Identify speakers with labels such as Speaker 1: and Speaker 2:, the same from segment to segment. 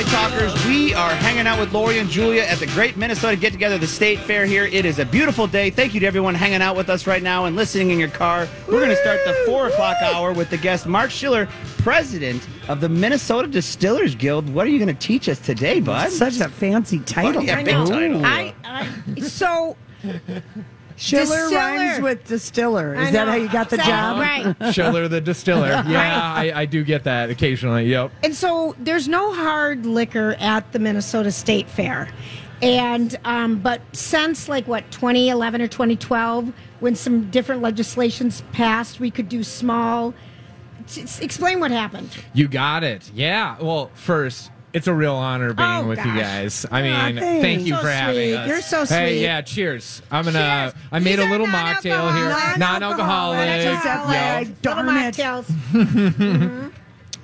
Speaker 1: All right, my talkers, we are hanging out with Lori and Julia at the Great Minnesota Get Together, the state fair here. It is a beautiful day. Thank you to everyone hanging out with us right now and listening in your car. We're going to start the four o'clock hour with the guest, Mark Schiller, president of the Minnesota Distillers Guild. What are you going to teach us today, bud?
Speaker 2: Such a fancy title.
Speaker 1: Yeah, big title.
Speaker 3: I, I so
Speaker 2: Schiller
Speaker 3: Distiller.
Speaker 2: rhymes with distiller. Is that how you got the
Speaker 3: So-
Speaker 2: job?
Speaker 3: Right.
Speaker 4: Schiller the distiller. Yeah, I, I do get that occasionally. Yep.
Speaker 3: And so there's no hard liquor at the Minnesota State Fair. And um, but since like what 2011 or 2012, when some different legislations passed, we could do small. s- s- Explain what happened.
Speaker 4: You got it. Yeah. Well, first, it's a real honor being
Speaker 3: Oh,
Speaker 4: with you guys. I mean,
Speaker 2: thanks.
Speaker 4: thank you
Speaker 3: So
Speaker 4: for having
Speaker 3: sweet.
Speaker 4: us.
Speaker 3: You're so
Speaker 4: Hey, yeah. Cheers. I'm gonna.
Speaker 3: Cheers.
Speaker 4: I made
Speaker 3: These
Speaker 4: a little mocktail here,
Speaker 3: non-alcoholic.
Speaker 4: non-alcoholic.
Speaker 2: Non-alcoholic. Darn
Speaker 3: Little
Speaker 2: it.
Speaker 3: mocktails.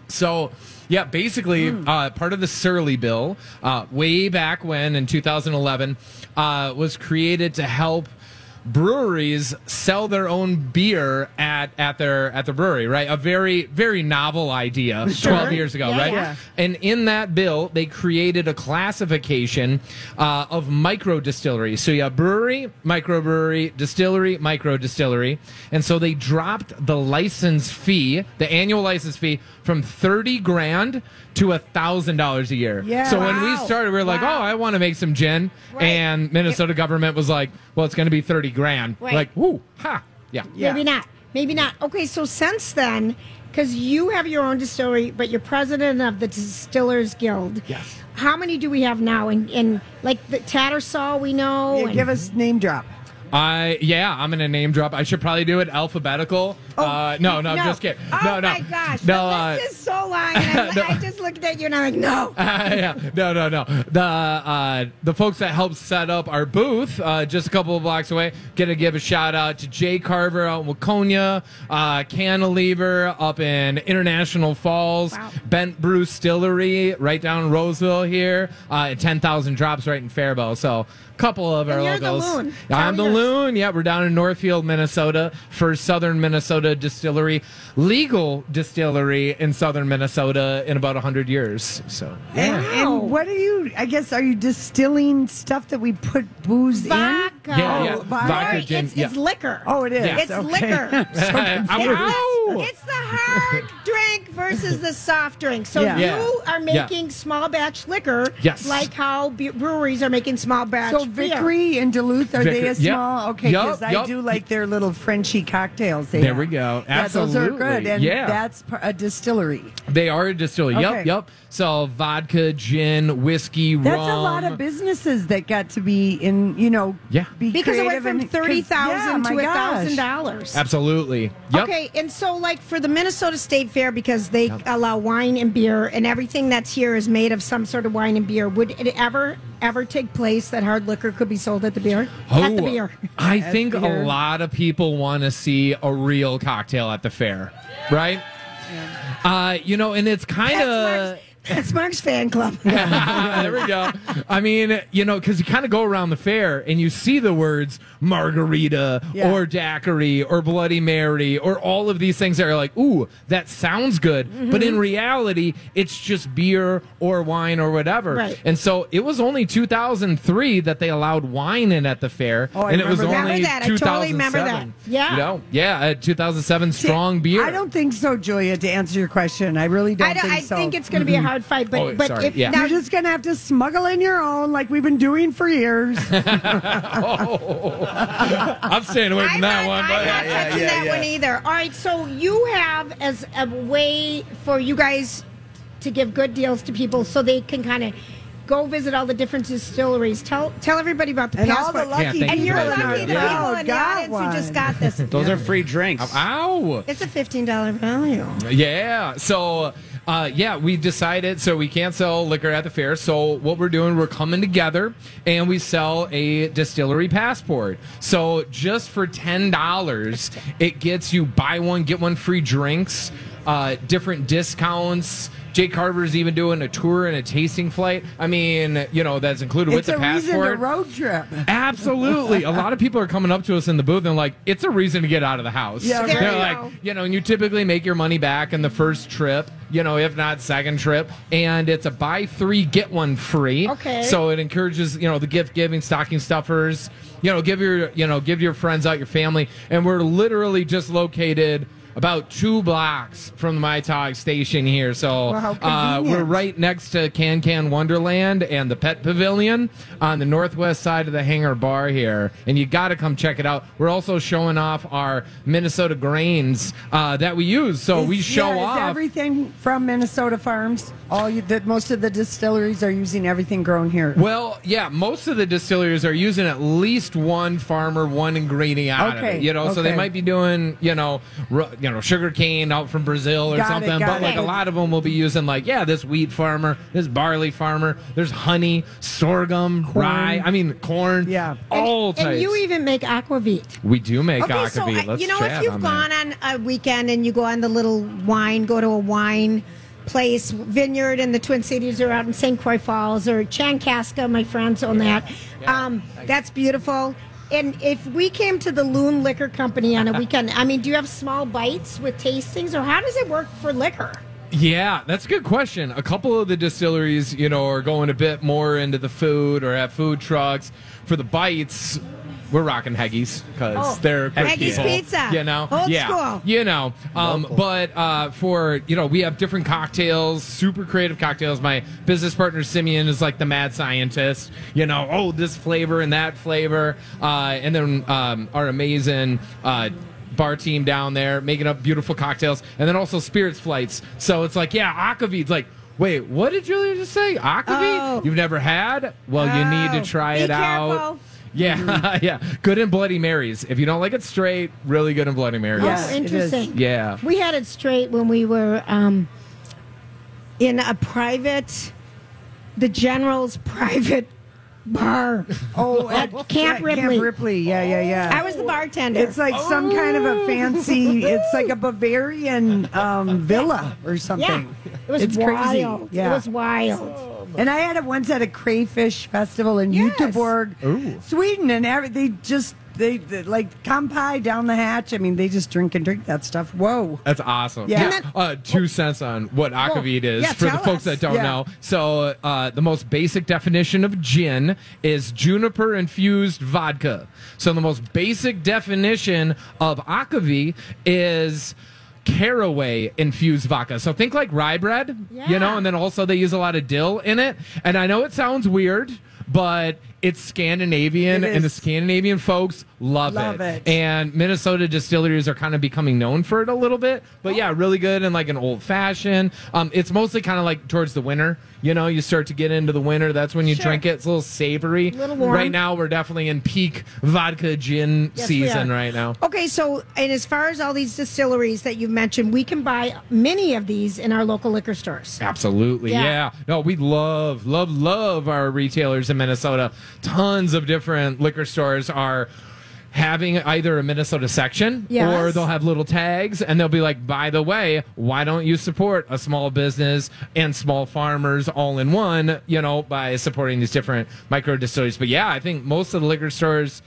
Speaker 4: So, yeah, basically, uh, part of the Surly Bill, uh, way back when in 2011, uh, was created to help breweries sell their own beer at, at their at the brewery, right? A very very novel idea 12 years ago,
Speaker 3: Yeah,
Speaker 4: right?
Speaker 3: yeah.
Speaker 4: And in that bill, they created a classification uh, of micro distilleries. So you have brewery, microbrewery, distillery, micro distillery. And so they dropped the license fee, the annual license fee, from 30 grand to a thousand dollars a year.
Speaker 2: Yeah.
Speaker 4: So when we started, we were like,
Speaker 3: Wow.
Speaker 4: oh, I want to make some gin.
Speaker 3: Right.
Speaker 4: And Minnesota government was like, well, it's going to be 30 grand.
Speaker 3: Right.
Speaker 4: Like, whoo, ha. Yeah.
Speaker 2: Yeah.
Speaker 3: Maybe not. Maybe not. Okay, so since then, because you have your own distillery, but you're president of the Distillers Guild.
Speaker 4: Yes.
Speaker 3: How many do we have now? And, and like the Tattersall, we know.
Speaker 2: Yeah,
Speaker 3: and-
Speaker 2: give us name drop.
Speaker 4: I yeah, I'm gonna name drop. I should probably do it alphabetical. uh, no, no, just kidding.
Speaker 3: Oh
Speaker 4: no, no,
Speaker 3: my gosh.
Speaker 4: no.
Speaker 3: the
Speaker 4: uh,
Speaker 3: is so long. And I'm,
Speaker 4: No.
Speaker 3: I just looked at you and I'm like, no.
Speaker 4: yeah, no, no, no. The uh, the folks that helped set up our booth uh, just a couple of blocks away. Gonna give a shout out to J. Carver out in Waconia, uh, Cantilever up in International Falls,
Speaker 3: Wow.
Speaker 4: Bent Brewstillery right down Roseville here, uh, Ten Thousand Drops right in Faribault. So. Couple of
Speaker 3: And
Speaker 4: our
Speaker 3: you're the
Speaker 4: locals.
Speaker 3: loon.
Speaker 4: I'm the
Speaker 3: yours.
Speaker 4: loon. Yeah, we're down in Northfield, Minnesota, for Southern Minnesota Distillery, legal distillery in Southern Minnesota in about hundred years. So
Speaker 2: And, and what are you? I guess are you distilling stuff that we put booze
Speaker 3: Vodka.
Speaker 4: Yeah, yeah.
Speaker 2: Oh,
Speaker 4: Vodka,
Speaker 3: Right,
Speaker 4: gin,
Speaker 3: It's,
Speaker 4: yeah.
Speaker 3: it's liquor.
Speaker 2: Oh, it is.
Speaker 4: Yeah.
Speaker 3: It's
Speaker 2: Okay.
Speaker 3: liquor.
Speaker 4: I'm with you.
Speaker 3: It's, oh. it's the hard drink versus the soft drink. So
Speaker 2: Yeah.
Speaker 4: Yeah.
Speaker 3: you are
Speaker 4: Yeah.
Speaker 3: making small batch liquor,
Speaker 4: Yes.
Speaker 3: like how breweries are making small batch.
Speaker 2: So
Speaker 3: beer.
Speaker 2: Vikre and Duluth are they a
Speaker 4: Vikre- yep.
Speaker 2: small? Okay,
Speaker 4: Yup,
Speaker 2: because I do like their little Frenchy cocktails. They
Speaker 4: There
Speaker 2: have.
Speaker 4: we go.
Speaker 2: Yeah, those are
Speaker 4: Absolutely.
Speaker 2: good, and
Speaker 4: Yeah.
Speaker 2: that's a distillery.
Speaker 4: They are a distillery.
Speaker 2: Okay.
Speaker 4: Yep, yep. So vodka, gin, whiskey,
Speaker 2: That's
Speaker 4: rum.
Speaker 2: a lot of businesses that got to be in. You know,
Speaker 4: Yeah.
Speaker 2: Be
Speaker 3: because it went from
Speaker 2: and- 'cause- yeah,
Speaker 3: to
Speaker 2: gosh.
Speaker 3: thousand dollars.
Speaker 4: Absolutely. Yep.
Speaker 3: Okay, and so like for the Minnesota State Fair, because they allow wine and beer, and everything that's here is made of some sort of wine and beer. Would it ever, ever take place that hard liquor could be sold at the beer? at the beer.
Speaker 4: I think
Speaker 2: beer.
Speaker 4: a lot of people want to see a real cocktail at the fair, right? Uh, you know, and it's kind of.
Speaker 3: Mark's, that's Mark's fan club.
Speaker 4: there we go. I mean, you know, because you kind of go around the fair and you see the words margarita
Speaker 2: Yeah.
Speaker 4: or daiquiri or Bloody Mary or all of these things that are like, ooh, that sounds good. But
Speaker 2: Mm-hmm.
Speaker 4: in reality, it's just beer or wine or whatever.
Speaker 3: Right.
Speaker 4: And so it was only 2003 that they allowed wine in at the fair.
Speaker 2: Oh, I
Speaker 4: and it was
Speaker 2: remember that.
Speaker 4: only
Speaker 3: Remember that. I totally remember that.
Speaker 4: 2007.
Speaker 3: Yeah.
Speaker 4: You know, yeah, uh, 2007 strong beer.
Speaker 2: I don't think so, Julia. To answer your question, I really don't,
Speaker 3: I, don't,
Speaker 2: think
Speaker 3: I
Speaker 2: so.
Speaker 3: think it's going to be a hard would fight. But
Speaker 4: Oh,
Speaker 3: but
Speaker 4: sorry,
Speaker 3: if
Speaker 4: yeah.
Speaker 3: now
Speaker 2: You're just gonna have to smuggle in your own, like we've been doing for years. Oh.
Speaker 4: I'm staying away from
Speaker 3: I'm
Speaker 4: that
Speaker 3: not,
Speaker 4: one.
Speaker 3: I'm
Speaker 4: But
Speaker 3: not
Speaker 1: yeah,
Speaker 3: touching
Speaker 1: yeah,
Speaker 3: that
Speaker 1: yeah.
Speaker 3: one either. All right, so you have as a way for you guys to give good deals to people, so they can kind of go visit all the different distilleries. Tell tell everybody about the
Speaker 2: and all the lucky
Speaker 4: Yeah,
Speaker 3: and
Speaker 4: you
Speaker 3: you're
Speaker 4: for
Speaker 2: people in
Speaker 4: that.
Speaker 3: lucky
Speaker 2: our oh,
Speaker 3: the
Speaker 4: Yeah.
Speaker 3: people
Speaker 2: crowd
Speaker 3: in the audience
Speaker 2: one.
Speaker 3: who just got this.
Speaker 1: Those are free drinks.
Speaker 4: Ow.
Speaker 3: It's a fifteen dollar value.
Speaker 4: Yeah. So, uh, yeah, we decided so we can't sell liquor at the fair. So what we're doing, we're coming together and we sell a distillery passport. So just for ten dollars, it gets you buy one get one free drinks, uh, different discounts. Jake Carver's even doing a tour and a tasting flight. I mean, you know, that's included
Speaker 2: it's
Speaker 4: with the
Speaker 2: a reason to road trip.
Speaker 4: Absolutely. A lot of people are coming up to us in the booth and like, it's a reason to get out of the house.
Speaker 2: Yeah,
Speaker 3: There
Speaker 4: They're
Speaker 3: you
Speaker 4: like,
Speaker 3: go.
Speaker 4: you know, and you typically make your money back in the first trip, you know, if not second trip. And it's a buy three, get one free.
Speaker 3: Okay.
Speaker 4: So it encourages, you know, the gift giving, stocking stuffers, you know, give your, you know, give your friends out, your family. And we're literally just located about two blocks from the My Talk station here. So
Speaker 2: Well,
Speaker 4: uh, we're right next to Can Can Wonderland and the Pet Pavilion on the northwest side of the hangar bar here. And you got to come check it out. We're also showing off our Minnesota grains uh, that we use. So we show
Speaker 2: yeah,
Speaker 4: off.
Speaker 2: Everything from Minnesota farms. All you, the, most of the distilleries are using everything grown here.
Speaker 4: Well, yeah, most of the distilleries are using at least one farmer, one ingredient
Speaker 2: Okay,
Speaker 4: it. You know, so they might be doing, you know, you know, sugar cane out from Brazil or
Speaker 2: Got
Speaker 4: something.
Speaker 2: got
Speaker 4: but like
Speaker 2: it.
Speaker 4: a lot of them will be using like, yeah, this wheat farmer, this barley farmer, there's honey, sorghum, rye. I mean, corn.
Speaker 2: Yeah.
Speaker 4: all
Speaker 3: and,
Speaker 4: types.
Speaker 3: and you even make aquavit.
Speaker 4: we do make
Speaker 3: Okay, so uh,
Speaker 4: Let's
Speaker 3: you know
Speaker 4: chat
Speaker 3: if you've
Speaker 4: on
Speaker 3: gone
Speaker 4: that.
Speaker 3: on a weekend and you go on the little wine, go to a wine place, vineyard in the Twin Cities or out in St. Croix Falls or Chankaska, my friends own that. Um, that's beautiful. And if we came to the Loon Liquor Company on a weekend, I mean, do you have small bites with tastings, or how does it work for liquor?
Speaker 4: Yeah, that's a good question. A couple of the distilleries, you know, are going a bit more into the food or have food trucks. For the bites, we're rocking Heggies because
Speaker 3: Oh,
Speaker 4: they're good
Speaker 3: Heggies
Speaker 4: people,
Speaker 3: Pizza.
Speaker 4: You know,
Speaker 3: Old
Speaker 4: yeah,
Speaker 3: school.
Speaker 4: you know. Um, but uh, for you know, we have different cocktails, super creative cocktails. My business partner Simeon is like the mad scientist. You know, oh, this flavor and that flavor, uh, and then um, our amazing. Uh, bar team down there making up beautiful cocktails and then also spirits flights so it's like yeah akavit's like wait what did julia just say akavit
Speaker 3: Oh.
Speaker 4: you've never had well you need
Speaker 3: Oh,
Speaker 4: to try
Speaker 3: be
Speaker 4: it out
Speaker 3: careful.
Speaker 4: Yeah yeah good in bloody marys if you don't like it straight really good in bloody marys
Speaker 2: Yes,
Speaker 3: oh, interesting.
Speaker 4: yeah
Speaker 3: We had it straight when we were um, in a private, the general's private bar.
Speaker 2: Oh,
Speaker 3: At
Speaker 2: at
Speaker 3: Camp Ripley.
Speaker 2: Camp Ripley. Yeah, yeah, yeah.
Speaker 3: I was the bartender.
Speaker 2: It's like some kind of a fancy. It's like a Bavarian um, villa or something.
Speaker 3: yeah, it was
Speaker 2: it's
Speaker 3: wild.
Speaker 2: crazy. Yeah.
Speaker 3: It was wild.
Speaker 2: And I had it once at a crayfish festival in
Speaker 3: Yes.
Speaker 2: Göteborg, Sweden, and every, they just they, they like kampai down the hatch. I mean, they just drink and drink that stuff. Whoa.
Speaker 4: That's awesome.
Speaker 2: Yeah.
Speaker 3: Then-
Speaker 4: uh, two cents on what akavit is
Speaker 3: yeah,
Speaker 4: for the
Speaker 3: tell
Speaker 4: folks
Speaker 3: us.
Speaker 4: that don't
Speaker 2: Yeah.
Speaker 4: know. So, uh, the most basic definition of gin is juniper infused vodka. So, the most basic definition of akavit is caraway infused vodka. So think like rye bread, you know, and then also they use a lot of dill in it. And I know it sounds weird, but it's Scandinavian,
Speaker 2: It
Speaker 4: and the. Scandinavian folks love,
Speaker 2: Love it.
Speaker 4: And Minnesota distilleries are kind of becoming known for it a little bit. But yeah, really good and like an old fashioned. Um, it's mostly kind of like towards the winter. You know, you start to get into the winter. That's when you
Speaker 3: Sure.
Speaker 4: drink it. It's a little savory.
Speaker 3: Little warm.
Speaker 4: Right now, we're definitely in peak vodka gin
Speaker 3: Yes,
Speaker 4: season right now.
Speaker 3: Okay, so and as far as all these distilleries that you've mentioned, we can buy many of these in our local liquor stores.
Speaker 4: Absolutely.
Speaker 3: Yeah.
Speaker 4: Yeah. No, we love, love, love our retailers in Minnesota. Tons of different liquor stores are having either a Minnesota section
Speaker 3: Yes.
Speaker 4: or they'll have little tags and they'll be like, by the way, why don't you support a small business and small farmers all in one, you know, by supporting these different micro distilleries. But yeah, I think most of the liquor stores,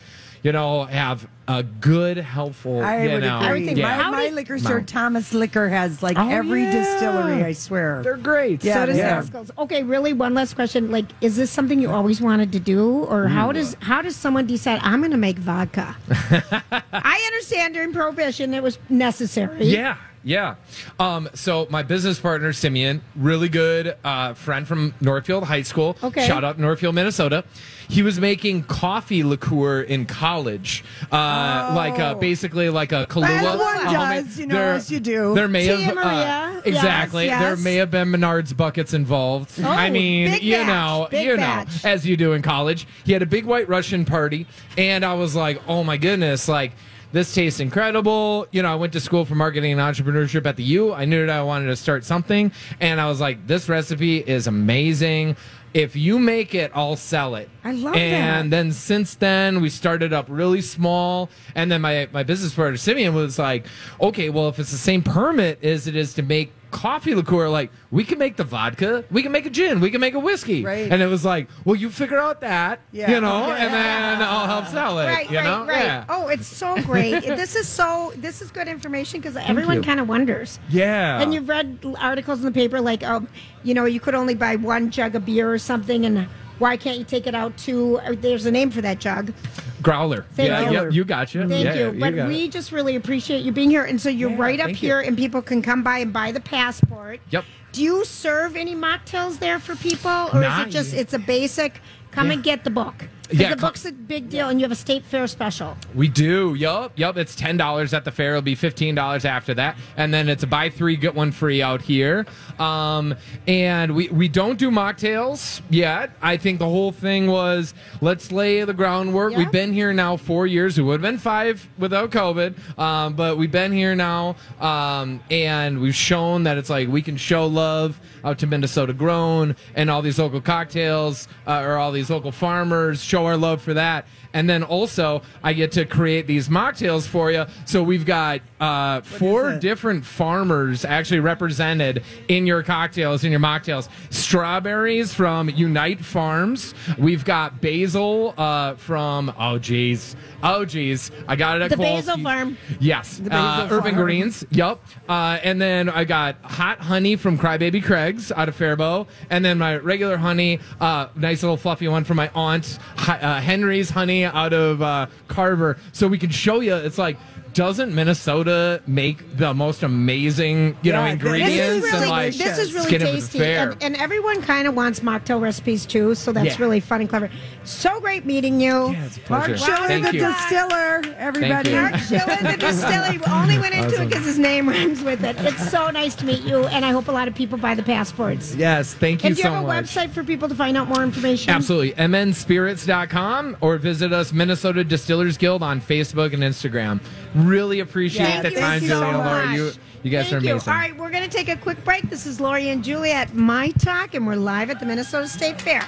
Speaker 4: you know, have a good, helpful,
Speaker 2: I
Speaker 4: you
Speaker 2: would
Speaker 4: know,
Speaker 2: agree.
Speaker 3: Everything.
Speaker 4: yeah.
Speaker 2: My, my
Speaker 3: many-
Speaker 2: liquor store,
Speaker 4: No.
Speaker 2: Thomas Liquor, has like
Speaker 4: Oh,
Speaker 2: every
Speaker 4: yeah.
Speaker 2: distillery. I swear.
Speaker 4: They're great.
Speaker 2: Yeah,
Speaker 3: so does yeah.
Speaker 2: are.
Speaker 3: Okay, really. One last question: Like, is this something you always wanted to do, or mm. how does how does someone decide I'm going to make vodka? I understand during Prohibition it was necessary.
Speaker 4: Yeah, Yeah. Um, so my business partner Simeon, really good uh, friend from Northfield High School.
Speaker 3: Okay.
Speaker 4: Shout out Northfield, Minnesota. He was making coffee liqueur in college, uh, like uh, basically like a Kahlua.
Speaker 2: As one
Speaker 4: a
Speaker 2: does, you know,
Speaker 4: there-
Speaker 2: as you do.
Speaker 4: There may
Speaker 3: Tia
Speaker 4: have uh, exactly.
Speaker 3: Yes,
Speaker 4: There may have been Menards buckets involved.
Speaker 3: Oh,
Speaker 4: I mean, you
Speaker 3: batch,
Speaker 4: know, you
Speaker 3: batch.
Speaker 4: know, as you do in college. He had a big white Russian party, and I was like, oh my goodness, like this tastes incredible. You know, I went to school for marketing and entrepreneurship at the U. I knew that I wanted to start something, and I was like, this recipe is amazing. If you make it, I'll sell it.
Speaker 3: I love it.
Speaker 4: and
Speaker 3: that.
Speaker 4: then since then, we started up really small. And then my, my business partner, Simeon, was like, okay, well, if it's the same permit as it is to make coffee liqueur, like, we can make the vodka, we can make a gin, we can make a whiskey.
Speaker 2: Right.
Speaker 4: And it was like, well, you figure out that,
Speaker 2: Yeah.
Speaker 4: you know,
Speaker 2: Okay.
Speaker 4: and then I'll help sell it.
Speaker 3: Right,
Speaker 4: you
Speaker 3: right,
Speaker 4: know?
Speaker 3: right.
Speaker 4: Yeah.
Speaker 3: Oh, it's so great. this is so. This is good information because everyone kind of wonders.
Speaker 4: Yeah.
Speaker 3: And you've read articles in the paper like, um, you know, you could only buy one jug of beer or something, and why can't you take it out to? uh, There's a name for that jug.
Speaker 4: Growler.
Speaker 3: Thank
Speaker 4: yeah,
Speaker 3: you.
Speaker 4: you got you.
Speaker 3: Thank
Speaker 4: yeah,
Speaker 3: you. But
Speaker 4: got
Speaker 3: we
Speaker 4: it.
Speaker 3: just really appreciate you being here, and so you're
Speaker 4: Yeah,
Speaker 3: right up
Speaker 4: thank you.
Speaker 3: here, and people can come by and buy the passport.
Speaker 4: Yep.
Speaker 3: Do you serve any mocktails there for people, or is it just
Speaker 4: yet.
Speaker 3: it's a basic? Come and get the book.
Speaker 4: Yeah,
Speaker 3: the book's a big deal, and you have a state fair special.
Speaker 4: We do. Yup. Yup. It's ten dollars at the fair. It'll be fifteen dollars after that, and then it's a buy three get one free out here. Um, and we we don't do mocktails yet. I think the whole thing was let's lay the groundwork.
Speaker 3: Yeah.
Speaker 4: We've been here now four years. It would have been five without COVID, um, but we've been here now, um, and we've shown that it's like we can show love out to Minnesota grown and all these local cocktails uh, or all these local farmers. Show our love for that. And then also, I get to create these mocktails for you. So we've got uh, four different farmers actually represented in your cocktails, in your mocktails. Strawberries from Unite Farms. We've got basil uh, from, oh, geez. Oh, geez. I got it at
Speaker 3: The Basil Farm.
Speaker 4: Yes.
Speaker 2: Basil
Speaker 4: Uh, Urban
Speaker 2: Farm.
Speaker 4: Greens. Yep. Uh, and then I got hot honey from Crybaby Craig's out of Faribault. And then my regular honey, uh, nice little fluffy one from my aunt, uh, Henry's honey out of uh, Carver. So we can show you, it's like, doesn't Minnesota make the most amazing, you know,
Speaker 2: Yeah, is
Speaker 4: ingredients?
Speaker 3: This is
Speaker 4: and
Speaker 3: really,
Speaker 4: like,
Speaker 3: this is really
Speaker 4: skin of the
Speaker 3: tasty, and, and everyone kind of wants mocktail recipes too. So that's
Speaker 4: Yeah.
Speaker 3: really fun and clever. So great meeting you.
Speaker 4: Yeah, it's a
Speaker 2: Mark
Speaker 4: pleasure.
Speaker 2: Schiller,
Speaker 4: Thank
Speaker 2: the
Speaker 4: you.
Speaker 2: distiller. Everybody.
Speaker 4: you.
Speaker 3: Mark Schiller, the distillery. We only went into it because his name rhymes with it. It's so nice to meet you, and I hope a lot of people buy the passports.
Speaker 4: Yes, thank you
Speaker 3: and do you
Speaker 4: so
Speaker 3: have a
Speaker 4: much.
Speaker 3: website for people to find out more information?
Speaker 4: Absolutely. mnspirits.com or visit us Minnesota Distillers Guild on Facebook and Instagram. Really appreciate
Speaker 3: Thank
Speaker 4: the
Speaker 3: you
Speaker 4: time,
Speaker 3: so
Speaker 4: Julie and Laura. You, you guys
Speaker 3: Thank
Speaker 4: are
Speaker 3: you.
Speaker 4: amazing.
Speaker 3: All right, we're going to take a quick break. This is Lori and Julie at My Talk, and we're live at the Minnesota State Fair.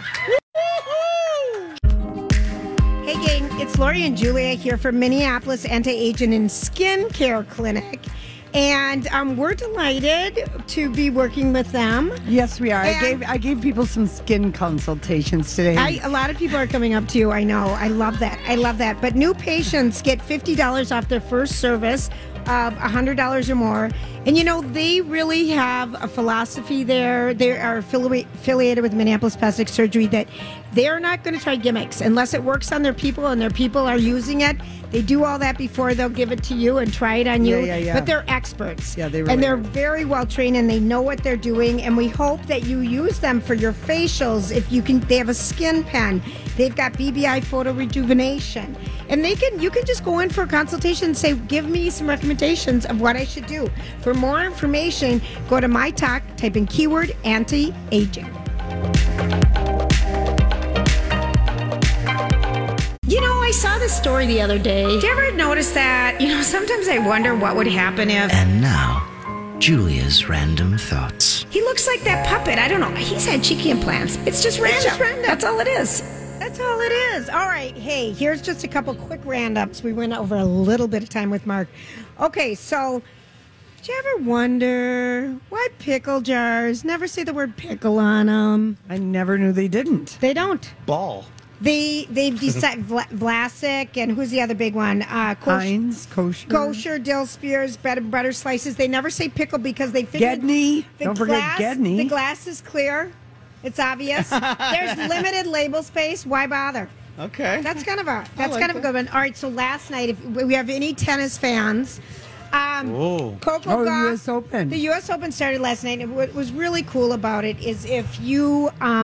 Speaker 3: Gang, it's Lori and Julia here from Minneapolis Anti-Aging and Skincare Clinic. And um, we're delighted to be working with them.
Speaker 2: Yes, we are. I gave I gave people some skin consultations today.
Speaker 3: I, a lot of people are coming up to you. I know. I love that. I love that. But new patients get $50 off their first service of $100 or more. And you know, they really have a philosophy there. They are affiliated with Minneapolis Plastic Surgery that they're not going to try gimmicks unless it works on their people and their people are using it. They do all that before they'll give it to you and try it on you.
Speaker 2: Yeah, yeah, yeah.
Speaker 3: But they're experts.
Speaker 2: Yeah, they really
Speaker 3: And they're
Speaker 2: are.
Speaker 3: very well trained and they know what they're doing. And we hope that you use them for your facials. If you can, they have a skin pen. They've got BBL photo rejuvenation, and they can. You can just go in for a consultation and say, "Give me some recommendations of what I should do." For more information, go to my talk. Type in keyword anti aging. You know, I saw this story the other day. Did you ever notice that? You know, sometimes I wonder what would happen if
Speaker 5: And now, Julia's random thoughts.
Speaker 3: He looks like that puppet. I don't know. He's had cheeky implants. It's just random. That's all it is. That's all it is. All right. Hey, here's just a couple quick roundups. We went over a little bit of time with Mark. Okay, so did you ever wonder why pickle jars never say the word pickle on them?
Speaker 2: I never knew they didn't.
Speaker 3: They don't.
Speaker 1: Ball.
Speaker 3: They they've decided Vla- Vlasic and who's the other big one? Uh, Kosh-
Speaker 2: Heinz, kosher.
Speaker 3: kosher dill spears, butter, butter slices. They never say pickle because they figure
Speaker 2: Gedney.
Speaker 3: the
Speaker 2: Don't forget
Speaker 3: glass,
Speaker 2: Gedney.
Speaker 3: The glass is clear. It's obvious. There's limited label space. Why bother?
Speaker 1: Okay.
Speaker 3: That's kind of a that's
Speaker 1: like
Speaker 3: kind of a good one. All right. So last night, if we have any tennis fans, Um,
Speaker 1: Oh.
Speaker 3: Coco
Speaker 2: Oh,
Speaker 3: Gauff-
Speaker 2: US Open.
Speaker 3: The U.S. Open started last night, and what was really cool about it is if you um,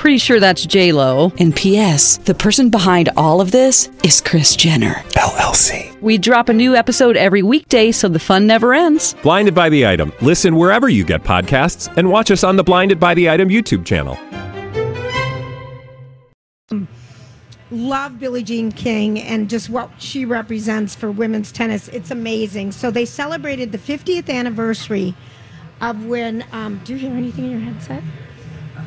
Speaker 6: Pretty sure that's J Lo.
Speaker 7: And P.S. The person behind all of this is Kris Jenner
Speaker 8: LLC.
Speaker 6: We drop a new episode every weekday, so the fun never ends.
Speaker 8: Blinded by the item. Listen wherever you get podcasts, and watch us on the Blinded by the Item YouTube channel.
Speaker 3: love Billie Jean King and just what she represents for women's tennis. It's amazing. So they celebrated the 50th anniversary of when. Um, do you hear anything in your headset?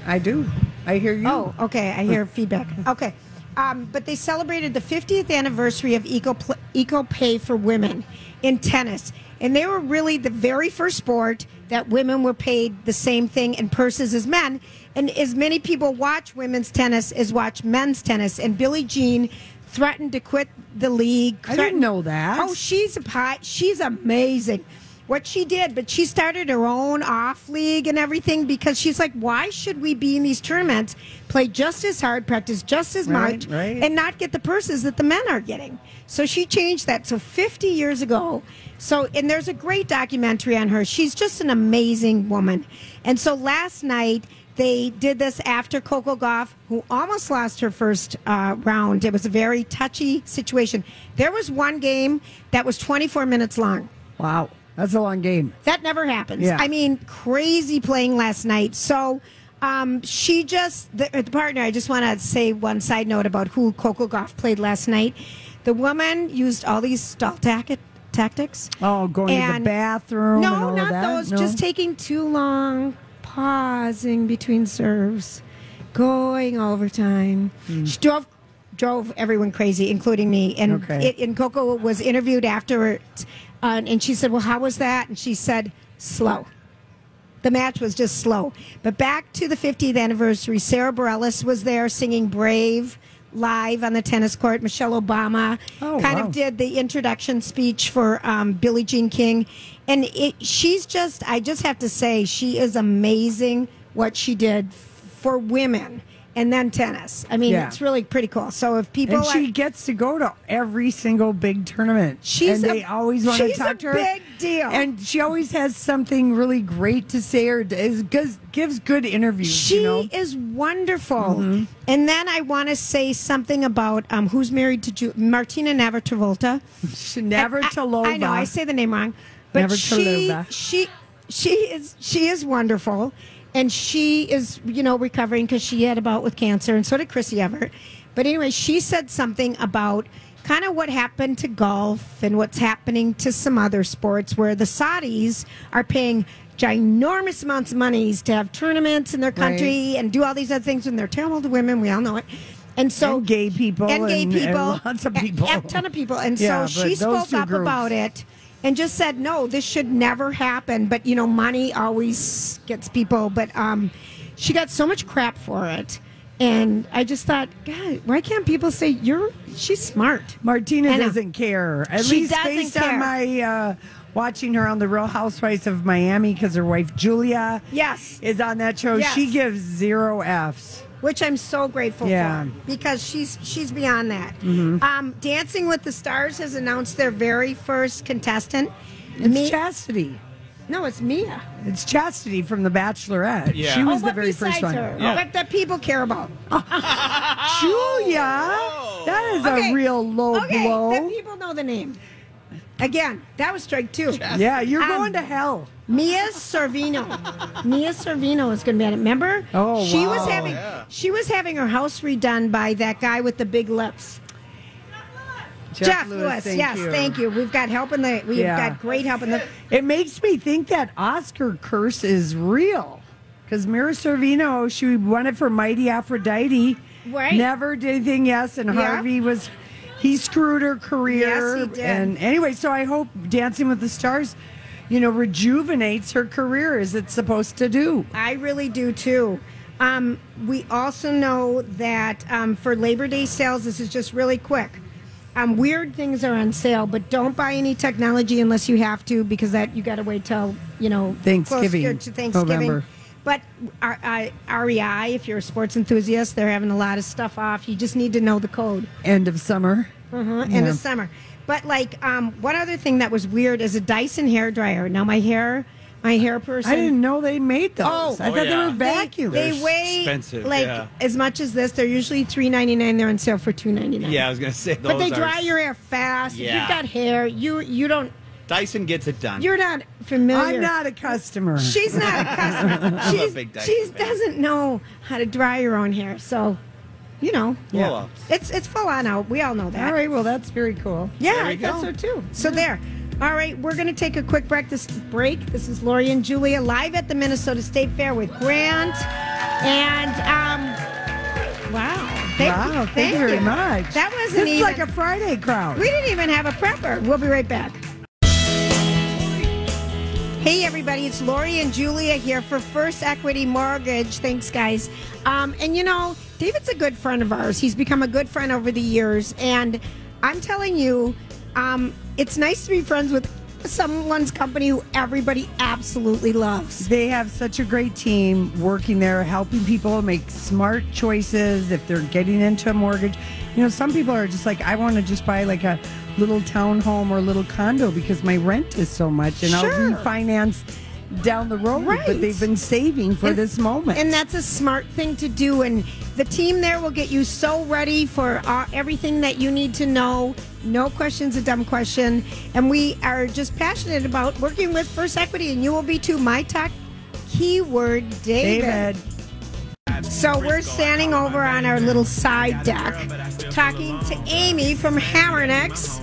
Speaker 2: I do. I hear you.
Speaker 3: Oh, okay. I hear feedback. Okay. Um, but they celebrated the 50th anniversary of Eco, Eco Pay for Women in tennis. And they were really the very first sport that women were paid the same thing in purses as men. And as many people watch women's tennis as watch men's tennis. And Billie Jean threatened to quit the league.
Speaker 2: I didn't know that.
Speaker 3: Oh, she's a pie. She's amazing. What she did, but she started her own off league and everything because she's like, why should we be in these tournaments, play just as hard, practice just as
Speaker 2: Right,
Speaker 3: much,
Speaker 2: right.
Speaker 3: and not get the purses that the men are getting? So she changed that. So 50 years ago. So, and there's a great documentary on her. She's just an amazing woman. And so last night, they did this after Coco Gauff, who almost lost her first uh, round. It was a very touchy situation. There was one game that was 24 minutes long.
Speaker 2: Wow. That's a long game.
Speaker 3: That never happens.
Speaker 2: Yeah.
Speaker 3: I mean, crazy playing last night. So um, she just, the, the partner, I just want to say one side note about who Coco Gauff played last night. The woman used all these stall tac- tactics.
Speaker 2: Oh, going to the
Speaker 3: And-
Speaker 2: bathroom. and
Speaker 3: No, not those.
Speaker 2: No?
Speaker 3: Just taking too long, pausing between serves, going overtime.
Speaker 2: Hmm.
Speaker 3: She drove drove everyone crazy, including me. And
Speaker 2: Okay.
Speaker 3: it, and Coco was interviewed afterwards, uh, and she said, "Well, how was that?" And she said, "Slow." The match was just slow. But back to the 50th anniversary, Sara Bareilles was there singing "Brave." Live on the tennis court, Michelle Obama
Speaker 2: Oh,
Speaker 3: kind
Speaker 2: wow.
Speaker 3: of did the introduction speech for um, Billie Jean King, and it, she's just I just have to say she is amazing what she did for women and then tennis. I mean,
Speaker 2: Yeah.
Speaker 3: it's really pretty cool. So if people
Speaker 2: and she
Speaker 3: are,
Speaker 2: gets to go to every single big tournament.
Speaker 3: She's
Speaker 2: and
Speaker 3: a-
Speaker 2: they always want to
Speaker 3: she's a
Speaker 2: talk to her.
Speaker 3: big deal.
Speaker 2: And she always has something really great to say or is, gives, gives good interviews.
Speaker 3: she
Speaker 2: you know?
Speaker 3: is wonderful.
Speaker 2: Mm-hmm.
Speaker 3: And then I want to say something about um, who's married to Ju- Martina Navratilova.
Speaker 2: Navratilova.
Speaker 3: I, I know I say the name wrong, but she
Speaker 2: Navratilova.
Speaker 3: she she is she is wonderful, and she is you know recovering because she had a bout with cancer, and so did Chrissie Evert. But anyway, she said something about kind of what happened to golf and what's happening to some other sports where the Saudis are paying ginormous amounts of monies to have tournaments in their country and do all these other things when they're terrible to women. We all know it. And so
Speaker 2: And gay people
Speaker 3: and gay
Speaker 2: and- and
Speaker 3: people,
Speaker 2: lots of people.
Speaker 3: a ton of people, and
Speaker 2: Yeah,
Speaker 3: so she spoke up about it and just said, "No, this should never happen." But you know, money always gets people. But um, she got so much crap for it, and I just thought, God, why can't people say you're? She's smart.
Speaker 2: Martina
Speaker 3: know.
Speaker 2: doesn't care. At
Speaker 3: She
Speaker 2: least based
Speaker 3: care.
Speaker 2: on my uh, watching her on the Real Housewives of Miami because her wife Julia
Speaker 3: Yes,
Speaker 2: is on that show.
Speaker 3: Yes.
Speaker 2: She gives zero Fs.
Speaker 3: Which I'm so grateful
Speaker 2: Yeah.
Speaker 3: for because she's she's beyond that. Um, Dancing with the Stars has announced their very first contestant.
Speaker 2: It's
Speaker 3: Mi-
Speaker 2: Chastity.
Speaker 3: no, it's Mia.
Speaker 2: It's Chastity from The Bachelorette.
Speaker 1: Yeah.
Speaker 2: She was
Speaker 3: oh,
Speaker 2: the
Speaker 3: but
Speaker 2: very first
Speaker 3: besides
Speaker 2: one.
Speaker 3: her,
Speaker 1: Yeah.
Speaker 3: what that people care about.
Speaker 2: Julia, that is
Speaker 3: Okay.
Speaker 2: a real low
Speaker 3: okay,
Speaker 2: blow.
Speaker 3: then people know the name. Again, that was strike two.
Speaker 2: yeah, you're
Speaker 3: Um,
Speaker 2: going to hell.
Speaker 3: Mia Sorvino. Mia Sorvino is going to be on it. Remember?
Speaker 2: Oh,
Speaker 3: she was
Speaker 2: wow.
Speaker 3: having she was having her house redone by that guy with the big lips. Jeff, Lewis,
Speaker 2: thank
Speaker 3: yes,
Speaker 2: you.
Speaker 3: thank you. We've got help in the. We've
Speaker 2: Yeah.
Speaker 3: got great help in the.
Speaker 2: It makes me think that Oscar curse is real. Because Mira Sorvino, she won it for Mighty Aphrodite.
Speaker 3: Right.
Speaker 2: Never did anything, yes. And
Speaker 3: Yeah.
Speaker 2: Harvey was, he screwed her career.
Speaker 3: Yes, he did.
Speaker 2: And anyway, so I hope Dancing with the Stars, you know, rejuvenates her career as it's supposed to do.
Speaker 3: I really do too. Um, we also know that um, for Labor Day sales, this is just really quick. Um, weird things are on sale, but don't buy any technology unless you have to, because that you got to wait till you know
Speaker 2: Thanksgiving,
Speaker 3: closer to Thanksgiving.
Speaker 2: November.
Speaker 3: But R- I- REI, if you're a sports enthusiast, they're having a lot of stuff off. You just need to know the code.
Speaker 2: End of summer.
Speaker 3: uh End
Speaker 2: Yeah.
Speaker 3: of summer. But like um, one other thing that was weird is a Dyson hair dryer. Now my hair, my hair person.
Speaker 2: I didn't know they made those.
Speaker 3: Oh,
Speaker 2: I thought they
Speaker 1: yeah.
Speaker 2: were vacuum.
Speaker 3: They,
Speaker 1: They're
Speaker 3: weigh
Speaker 1: expensive,
Speaker 3: like
Speaker 1: yeah.
Speaker 3: as much as this. They're usually three ninety nine. They're on sale for two ninety nine.
Speaker 1: Yeah, I was gonna say those
Speaker 3: but they
Speaker 1: are-
Speaker 3: dry your hair fast. If
Speaker 1: Yeah.
Speaker 3: You've got hair. You you don't.
Speaker 1: Dyson gets it done.
Speaker 3: You're not familiar.
Speaker 2: I'm not a customer.
Speaker 3: She's not a customer.
Speaker 1: I'm a
Speaker 3: She's,
Speaker 1: big Dyson
Speaker 3: she
Speaker 1: fan.
Speaker 3: doesn't know how to dry her own hair. So, you know,
Speaker 1: Blow ups.
Speaker 3: it's it's full on out. We all know that.
Speaker 2: All right, well, that's very cool.
Speaker 3: Yeah,
Speaker 1: There
Speaker 3: I
Speaker 1: you
Speaker 3: thought
Speaker 1: go.
Speaker 3: so too. So there. All right, we're going to take a quick break. This break. This is Lori and Julia live at the Minnesota State Fair with Grant. And um, wow, thank,
Speaker 2: wow, thank, you very much.
Speaker 3: That wasn't
Speaker 2: This is
Speaker 3: even
Speaker 2: like a Friday crowd.
Speaker 3: We didn't even have a prepper. We'll be right back. Hey, everybody, it's Lori and Julia here for First Equity Mortgage. Thanks, guys. Um, and you know, David's a good friend of ours. He's become a good friend over the years. And I'm telling you, um, it's nice to be friends with someone's company who everybody absolutely loves.
Speaker 2: They have such a great team working there, helping people make smart choices if they're getting into a mortgage. You know, some people are just like, I want to just buy like a little townhome or little condo because my rent is so much, and
Speaker 3: Sure.
Speaker 2: I'll refinance down the road.
Speaker 3: Right.
Speaker 2: But they've been saving for
Speaker 3: And-
Speaker 2: this moment.
Speaker 3: And that's a smart thing to do. And the team there will get you so ready for uh, everything that you need to know. No question's a dumb question. And we are just passionate about working with First Equity, and you will be too. My talk keyword David.
Speaker 2: David.
Speaker 3: So we're standing over on our little side deck talking to Amy from Hammernex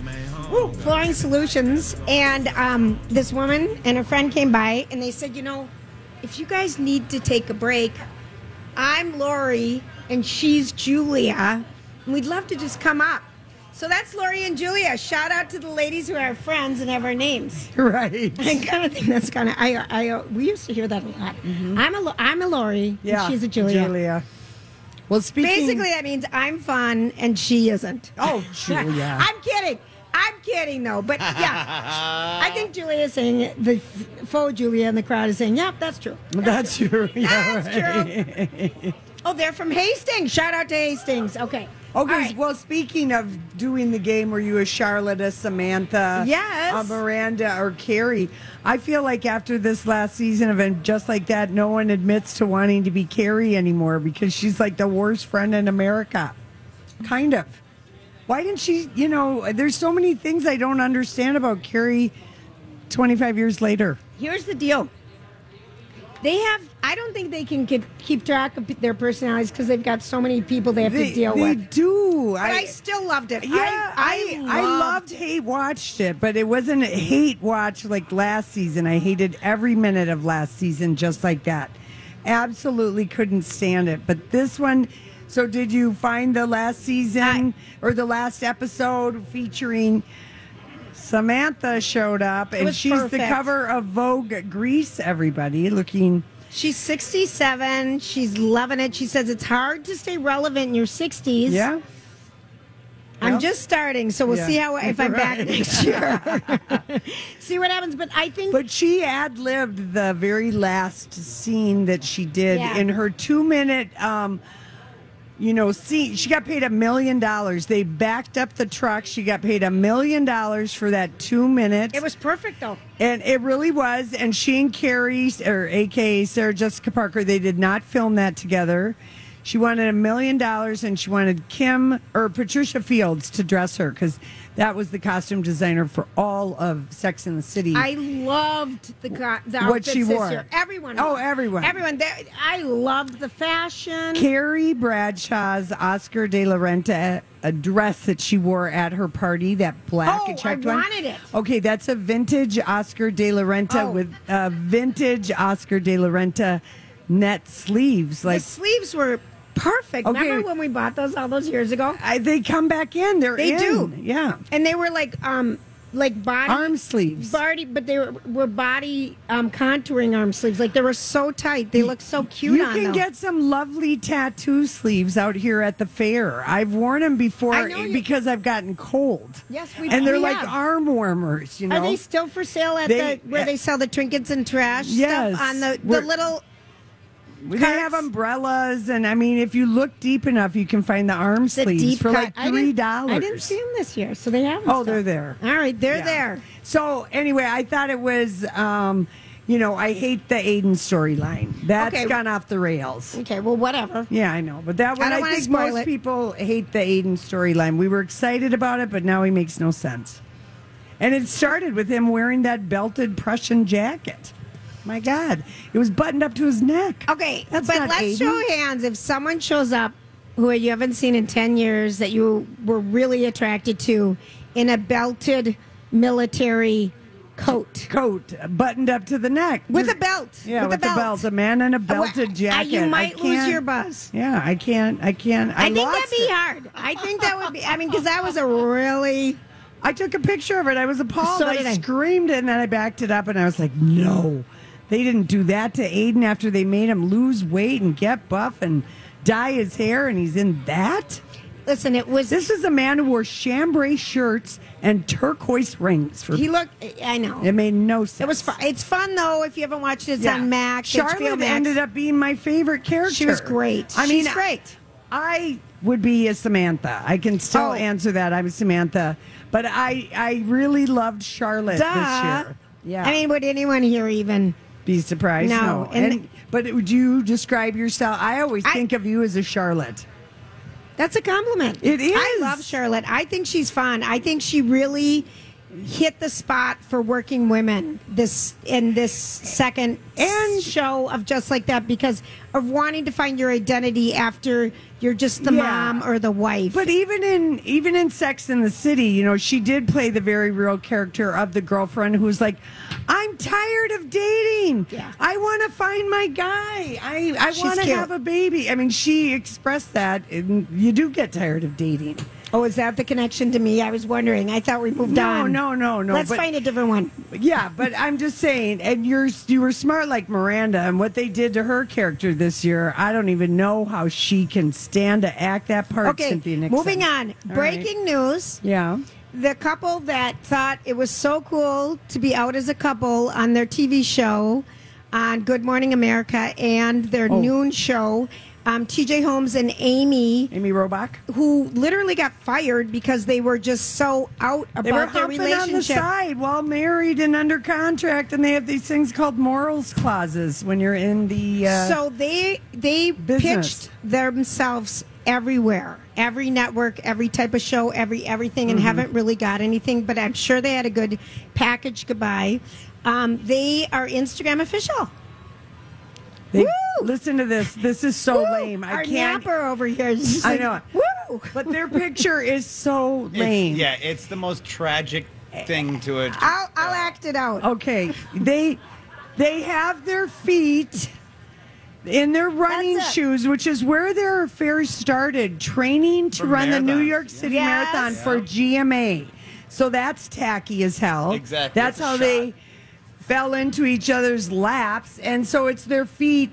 Speaker 3: Flooring Solutions. And um, this woman and her friend came by and they said, you know, if you guys need to take a break, I'm Lori and she's Julia. And we'd love to just come up. So that's Lori and Julia. Shout out to the ladies who are friends and have our names.
Speaker 2: Right.
Speaker 3: I kind of think that's kind of I I we used to hear that a lot. I'm a I'm a Lori.
Speaker 2: Mm-hmm. Yeah.
Speaker 3: and she's a Julia.
Speaker 2: Julia. Well, speaking.
Speaker 3: Basically, that means I'm fun and she isn't.
Speaker 2: Oh, Julia.
Speaker 3: I'm kidding. I'm kidding though. But yeah, I think Julia is saying. The faux Julia in the crowd is saying, "Yep, that's true."
Speaker 2: That's true. Yeah,
Speaker 3: That's
Speaker 2: right.
Speaker 3: Oh, they're from Hastings. Shout out to Hastings. Okay.
Speaker 2: Okay,
Speaker 3: right.
Speaker 2: well, speaking of doing the game, were you a Charlotte, a Samantha,
Speaker 3: Yes.
Speaker 2: a Miranda, or Carrie? I feel like after this last season of just like that, no one admits to wanting to be Carrie anymore because she's like the worst friend in America. Kind of. Why didn't she, you know, there's so many things I don't understand about Carrie 25 years later.
Speaker 3: Here's the deal. They have. I don't think they can get, keep track of their personalities because they've got so many people they have
Speaker 2: They,
Speaker 3: to deal
Speaker 2: they
Speaker 3: with.
Speaker 2: do.
Speaker 3: But I, still loved it.
Speaker 2: Yeah, I, I,
Speaker 3: loved
Speaker 2: loved hate watched it, but it wasn't a hate watch like last season. I hated every minute of last season just like that. Absolutely couldn't stand it. But this one, so did you find the last season or the last episode featuring Samantha showed up and she's the cover of Vogue Greece, everybody looking
Speaker 3: She's 67. She's loving it. She says it's hard to stay relevant in your 60s.
Speaker 2: Yeah.
Speaker 3: I'm just starting, so we'll
Speaker 2: Yeah.
Speaker 3: see how if I'm back next year. see what happens. But I think
Speaker 2: But she ad libbed the very last scene that she did
Speaker 3: Yeah.
Speaker 2: in her two minute, um, you know, see, She got paid a million dollars. They backed up the truck. She got paid a million dollars for that two minutes.
Speaker 3: it was perfect, though.
Speaker 2: And it really was. And she and Carrie, or AKA Sarah Jessica Parker, they did not film that together. She wanted a million dollars and she wanted Kim or Patricia Fields to dress her because that was the costume designer for all of Sex in the City.
Speaker 3: I loved the co- the
Speaker 2: What she wore.
Speaker 3: year. Everyone.
Speaker 2: Oh, everyone.
Speaker 3: Everyone. They- I loved the fashion.
Speaker 2: Carrie Bradshaw's Oscar de la Renta a dress that she wore at her party, that black
Speaker 3: Oh,
Speaker 2: checked
Speaker 3: I
Speaker 2: one.
Speaker 3: wanted it.
Speaker 2: Okay, that's a vintage Oscar de la Renta
Speaker 3: Oh.
Speaker 2: with uh, vintage Oscar de la Renta net sleeves. Like
Speaker 3: the sleeves were perfect.
Speaker 2: Okay.
Speaker 3: Remember when we bought those all those years ago?
Speaker 2: I, they come back in. They're
Speaker 3: They
Speaker 2: in.
Speaker 3: do.
Speaker 2: Yeah.
Speaker 3: And they were like um like body
Speaker 2: Arm sleeves.
Speaker 3: Body, but they were, were body um, contouring arm sleeves. Like they were so tight. They look so cute
Speaker 2: You can
Speaker 3: them.
Speaker 2: get some lovely tattoo sleeves out here at the fair. I've worn them before
Speaker 3: I know you-
Speaker 2: because I've gotten cold.
Speaker 3: Yes, we
Speaker 2: and they're
Speaker 3: we
Speaker 2: like
Speaker 3: have.
Speaker 2: arm warmers. You know,
Speaker 3: Are they still for sale at
Speaker 2: They-
Speaker 3: the where they sell the trinkets and trash
Speaker 2: Yes.
Speaker 3: stuff on the, the
Speaker 2: We're-
Speaker 3: little We
Speaker 2: they have umbrellas, and I mean, if you look deep enough, you can find the arm
Speaker 3: the
Speaker 2: sleeves
Speaker 3: deep
Speaker 2: for
Speaker 3: cut?
Speaker 2: like
Speaker 3: I
Speaker 2: three
Speaker 3: didn't-
Speaker 2: dollars.
Speaker 3: I didn't see them this year, so they have. 'em
Speaker 2: Oh,
Speaker 3: still.
Speaker 2: they're there.
Speaker 3: All right, they're
Speaker 2: Yeah.
Speaker 3: there.
Speaker 2: So anyway, I thought it was, um, you know, I hate the Aiden storyline. That's
Speaker 3: Okay.
Speaker 2: gone off the rails.
Speaker 3: Okay, well, whatever.
Speaker 2: Yeah, I know, but that one
Speaker 3: I don't
Speaker 2: I,
Speaker 3: wanna
Speaker 2: think
Speaker 3: spoil
Speaker 2: most
Speaker 3: it.
Speaker 2: people hate the Aiden storyline. We were excited about it, but now he makes no sense. And it started with him wearing that belted Prussian jacket. My God, it was buttoned up to his neck.
Speaker 3: Okay,
Speaker 2: That's
Speaker 3: but let's
Speaker 2: Aiden.
Speaker 3: show hands. If someone shows up who you haven't seen in 10 years that you were really attracted to in a belted military coat.
Speaker 2: coat buttoned up to the neck
Speaker 3: With
Speaker 2: Just-
Speaker 3: a belt.
Speaker 2: Yeah,
Speaker 3: with,
Speaker 2: with,
Speaker 3: a belt.
Speaker 2: a belt. A man in a belted
Speaker 3: uh,
Speaker 2: jacket.
Speaker 3: You might lose your buzz.
Speaker 2: Yeah, I can't. I can't. I,
Speaker 3: I, think that'd be
Speaker 2: it.
Speaker 3: hard. I think that would be. I mean, because that was a really.
Speaker 2: I took a picture of it. I was appalled.
Speaker 3: So
Speaker 2: I
Speaker 3: I.
Speaker 2: screamed it, and then I backed it up, and I was like, "No, they didn't do that to Aiden after they made him lose weight and get buff and dye his hair, and he's in that."
Speaker 3: Listen, it was.
Speaker 2: This is a man who wore chambray shirts and turquoise rings. For
Speaker 3: He looked. I know.
Speaker 2: it made no sense.
Speaker 3: It was fun. It's fun though. If you haven't watched it, it's
Speaker 2: Yeah.
Speaker 3: on Max.
Speaker 2: Charlotte
Speaker 3: Max.
Speaker 2: ended up being my favorite character.
Speaker 3: She was great.
Speaker 2: I mean,
Speaker 3: She's great.
Speaker 2: I would be a Samantha. I can still
Speaker 3: Oh.
Speaker 2: answer that. I'm Samantha, but I I really loved Charlotte
Speaker 3: Duh.
Speaker 2: this year. Yeah,
Speaker 3: I mean, would anyone here even?
Speaker 2: Be surprised.
Speaker 3: No,
Speaker 2: No,
Speaker 3: and-
Speaker 2: and, but would you describe yourself? I always
Speaker 3: I-
Speaker 2: think of you as a Charlotte.
Speaker 3: That's a compliment.
Speaker 2: It is.
Speaker 3: I love Charlotte. I think she's fun. I think she really hit the spot for working women this in this second and show of just like that because of wanting to find your identity after you're just the
Speaker 2: Yeah.
Speaker 3: mom or the wife.
Speaker 2: But even in even in Sex in the City, you know, she did play the very real character of the girlfriend who's like, "I'm tired of dating.
Speaker 3: Yeah.
Speaker 2: I want to find my guy. I I want to have a baby." I mean, she expressed that, and you do get tired of dating.
Speaker 3: oh, is that the connection to me? I was wondering. I thought we moved
Speaker 2: No,
Speaker 3: on.
Speaker 2: no, no, no, no.
Speaker 3: Let's
Speaker 2: but-
Speaker 3: find a different one.
Speaker 2: Yeah, but I'm just saying, and you're you were smart like Miranda, and what they did to her character this year, I don't even know how she can stand to act that part.
Speaker 3: Okay,
Speaker 2: Cynthia Nixon.
Speaker 3: moving on.
Speaker 2: All
Speaker 3: Breaking news.
Speaker 2: Yeah.
Speaker 3: The couple that thought it was so cool to be out as a couple on their TV show on Good Morning America and their
Speaker 2: Oh.
Speaker 3: noon show, um, TJ Holmes and Amy,
Speaker 2: Amy Robach.
Speaker 3: who literally got fired because they were just so out
Speaker 2: They were
Speaker 3: about their
Speaker 2: humping on the
Speaker 3: relationship.
Speaker 2: side while married and under contract, and they have these things called morals clauses when you're in the. Uh,
Speaker 3: so they they
Speaker 2: Business.
Speaker 3: pitched themselves everywhere every network every type of show every everything and
Speaker 2: Mm-hmm.
Speaker 3: haven't really got anything but i'm sure they had a good package goodbye um, they are instagram official
Speaker 2: they,
Speaker 3: Woo!
Speaker 2: listen to this. This is so
Speaker 3: Woo!
Speaker 2: lame. I
Speaker 3: Our
Speaker 2: can't.
Speaker 3: napper over here is just
Speaker 2: I
Speaker 3: like,
Speaker 2: know.
Speaker 3: Woo!
Speaker 2: But their picture is so
Speaker 1: It's-
Speaker 2: lame.
Speaker 1: yeah, it's the most tragic thing to it.
Speaker 3: I'll, I'll act it out.
Speaker 2: Okay, they they have their feet in their running shoes, which is where their affair started, training to
Speaker 1: For
Speaker 2: run the New York. City
Speaker 3: Yes.
Speaker 2: Marathon for GMA. So that's tacky as hell.
Speaker 1: Exactly,
Speaker 2: That's
Speaker 1: it's a
Speaker 2: how
Speaker 1: shot.
Speaker 2: they fell into each other's laps, and so it's their feet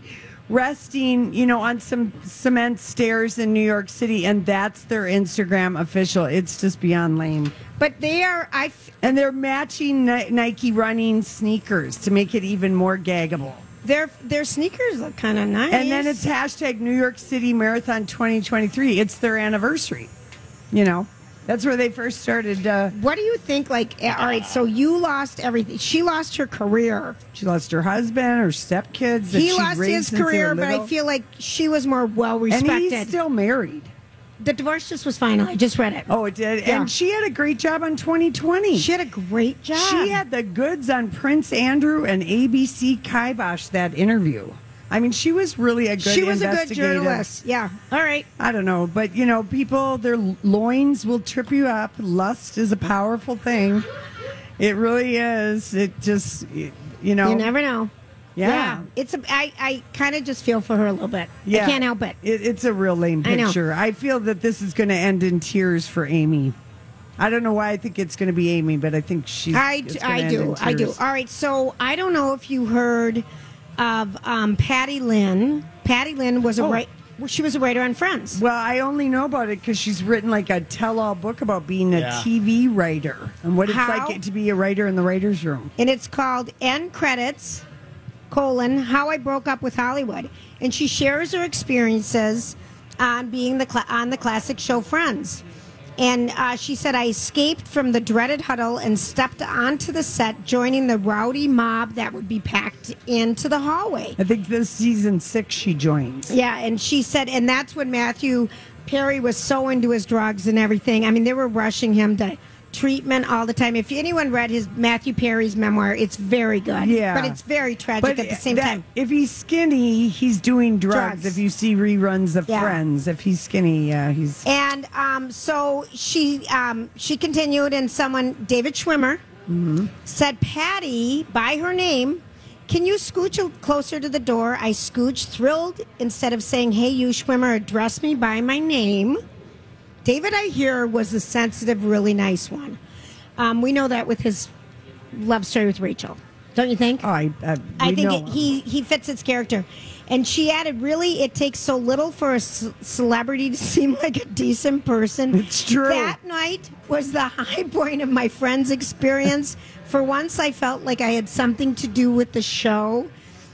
Speaker 2: resting, you know, on some cement stairs in New York City, and that's their Instagram official. It's just beyond lame.
Speaker 3: But they are, I, f-
Speaker 2: And they're matching Ni- Nike running sneakers to make it even more gaggable.
Speaker 3: Their their sneakers look kind of nice.
Speaker 2: And then it's hashtag New York City Marathon 2023. It's their anniversary. You know, That's where they first started. Uh,
Speaker 3: What do you think? Like, eh, all right, so you lost everything. She lost her career.
Speaker 2: she lost her husband, her stepkids.
Speaker 3: He lost his
Speaker 2: since they were
Speaker 3: career, but I feel like she was more well
Speaker 2: and
Speaker 3: respected.
Speaker 2: he's still married.
Speaker 3: The divorce just was final. I just read it.
Speaker 2: Oh, it did.
Speaker 3: Yeah.
Speaker 2: And she had a great job on 2020.
Speaker 3: She had a great job.
Speaker 2: She had the goods on Prince Andrew and ABC Kibosh that interview. I mean, she was really a good
Speaker 3: She was a good journalist. Yeah. All right.
Speaker 2: I don't know, but you know, people, their loins will trip you up. Lust is a powerful thing. It really is. It just, you know.
Speaker 3: You never know.
Speaker 2: Yeah.
Speaker 3: It's a. I. I kind of just feel for her a little bit.
Speaker 2: Yeah.
Speaker 3: I can't help it.
Speaker 2: It, it's a real lame picture. I, feel that this is going to end in tears for Amy. I don't know why I think it's going to be Amy, but I think she's.
Speaker 3: I,
Speaker 2: it's
Speaker 3: d-
Speaker 2: gonna
Speaker 3: I
Speaker 2: end
Speaker 3: do.
Speaker 2: in
Speaker 3: I do. All right. So I don't know if you heard of um, Patty Lin. Patty Lin was a
Speaker 2: Oh.
Speaker 3: right. She was a writer on Friends.
Speaker 2: Well, I only know about it because she's written like a tell-all book about being a
Speaker 1: Yeah.
Speaker 2: TV writer and what it's
Speaker 3: How?
Speaker 2: like to be a writer in the writers' room.
Speaker 3: and it's called End Credits, colon, How I Broke Up with Hollywood. And she shares her experiences on being the cla- on the classic show Friends. And uh, she said, I escaped from the dreaded huddle and stepped onto the set, joining the rowdy mob that would be packed into the hallway.
Speaker 2: I think this season six she joins.
Speaker 3: Yeah, and she said, and that's when Matthew Perry was so into his drugs and everything. I mean, they were rushing him to treatment all the time. If anyone read his Matthew Perry's memoir, it's very good.
Speaker 2: Yeah.
Speaker 3: but it's very tragic at the same
Speaker 2: that-
Speaker 3: time.
Speaker 2: if he's skinny, he's doing drugs.
Speaker 3: Drugs.
Speaker 2: If you see reruns of
Speaker 3: Yeah.
Speaker 2: Friends, if he's skinny, yeah, he's.
Speaker 3: And um, so she um, she continued, and someone David Schwimmer said, "Patty, by her name." Can you scooch closer to the door? I scooched, thrilled. Instead of saying, "Hey, you Schwimmer, address me by my name." David, I hear, was a sensitive, really nice one. Um, we know that with his love story with Rachel, don't you think?
Speaker 2: Oh, I, I,
Speaker 3: I think it, he he fits its character. And she added, "Really, it takes so little for a c- celebrity to seem like a decent person."
Speaker 2: It's true.
Speaker 3: That night was the high point of my friend's experience. for once, I felt like I had something to do with the show.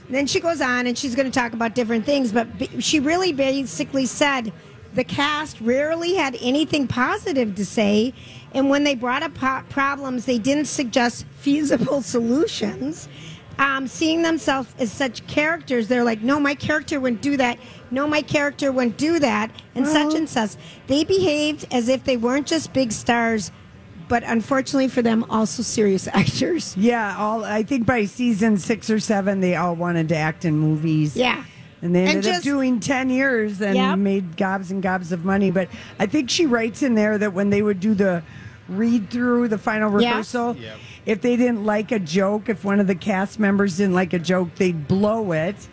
Speaker 3: Then she goes on, and she's going to talk about different things, but b- she really basically said the cast rarely had anything positive to say, and when they brought up po- problems, they didn't suggest feasible solutions um, seeing themselves as such characters, they're like, no, my character wouldn't do that. No, my character wouldn't do that, and such and such. They behaved as if they weren't just big stars, but unfortunately for them, also serious actors.
Speaker 2: Yeah, all I think by season six or seven, they all wanted to act in movies.
Speaker 3: Yeah.
Speaker 2: And they
Speaker 3: And
Speaker 2: ended up
Speaker 3: just-
Speaker 2: doing 10 years and
Speaker 3: Yep.
Speaker 2: made gobs and gobs of money. But I think she writes in there that when they would do the read through, the final
Speaker 3: Yeah.
Speaker 2: rehearsal, if they didn't like a joke, if one of the cast members didn't like a joke, they'd blow it.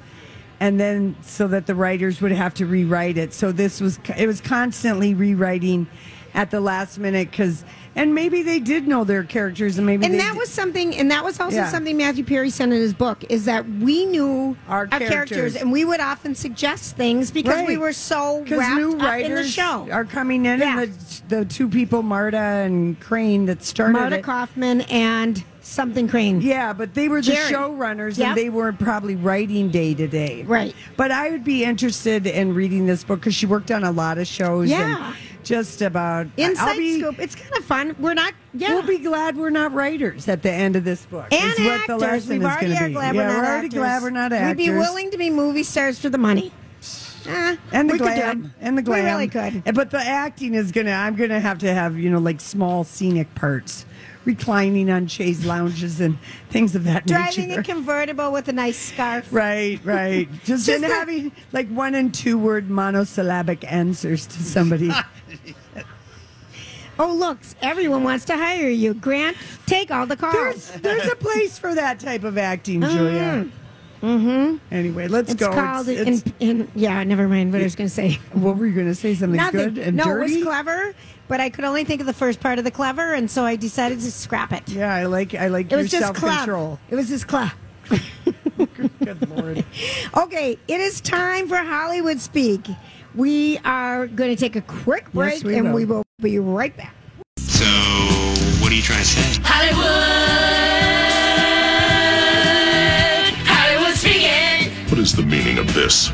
Speaker 2: And then so that the writers would have to rewrite it. So this was, it was constantly rewriting at the last minute because, and maybe they did know their characters and maybe
Speaker 3: And that
Speaker 2: di-
Speaker 3: was something, and that was also
Speaker 2: Yeah.
Speaker 3: something Matthew Perry said in his book, is that we knew
Speaker 2: Our
Speaker 3: characters.
Speaker 2: characters.
Speaker 3: and we would often suggest things because we were so wrapped
Speaker 2: new
Speaker 3: up in the show.
Speaker 2: are coming in,
Speaker 3: Yeah.
Speaker 2: and the, the two people, Marta and Crane, that started
Speaker 3: Marta
Speaker 2: it.
Speaker 3: Kauffman and something Crane.
Speaker 2: Yeah, but they were the
Speaker 3: Jerry.
Speaker 2: showrunners,
Speaker 3: Yep.
Speaker 2: and they weren't probably writing day to day.
Speaker 3: Right.
Speaker 2: But I would be interested in reading this book because she worked on a lot of shows.
Speaker 3: Yeah.
Speaker 2: and just about
Speaker 3: Inside
Speaker 2: I'll be,
Speaker 3: scoop. It's kind of fun. We're not. Yeah.
Speaker 2: We'll be glad we're not writers at the end of this book.
Speaker 3: and
Speaker 2: is what
Speaker 3: actors.
Speaker 2: the lesson
Speaker 3: We've already are
Speaker 2: be.
Speaker 3: glad
Speaker 2: yeah,
Speaker 3: we're not
Speaker 2: we're already
Speaker 3: actors.
Speaker 2: glad we're not actors.
Speaker 3: We'd be willing to be movie stars for the money. Eh,
Speaker 2: and the
Speaker 3: we could do
Speaker 2: glam and the glam.
Speaker 3: We really could.
Speaker 2: But the acting is gonna. I'm gonna have to have you know like small scenic parts, reclining on chaise lounges and things of that nature.
Speaker 3: Driving a convertible with a nice scarf.
Speaker 2: Right, right. Just,
Speaker 3: Just
Speaker 2: having like one and two word monosyllabic answers to somebody.
Speaker 3: Oh, look, everyone wants to hire you. Grant, take all the calls.
Speaker 2: there's there's a place for that type of acting, Julia. Mm-hmm. Anyway, let's
Speaker 3: it's
Speaker 2: go.
Speaker 3: called
Speaker 2: It's-
Speaker 3: in, yeah, never mind what I was going to say.
Speaker 2: what were you going to say? Something
Speaker 3: Nothing.
Speaker 2: good and
Speaker 3: no,
Speaker 2: dirty?
Speaker 3: it was clever, but I could only think of the first part of the clever, and so I decided to scrap it.
Speaker 2: Yeah, I like I like
Speaker 3: It
Speaker 2: your
Speaker 3: was just
Speaker 2: self
Speaker 3: clever.
Speaker 2: control.
Speaker 3: It was just clever.
Speaker 2: Good lord.
Speaker 3: Okay, it is time for Hollywood Speak. We are going to take a quick break,
Speaker 2: we
Speaker 3: and
Speaker 2: will.
Speaker 3: we will be right back.
Speaker 5: So, what are you trying to say?
Speaker 9: Hollywood, Hollywood speaking.
Speaker 10: What is the meaning of this?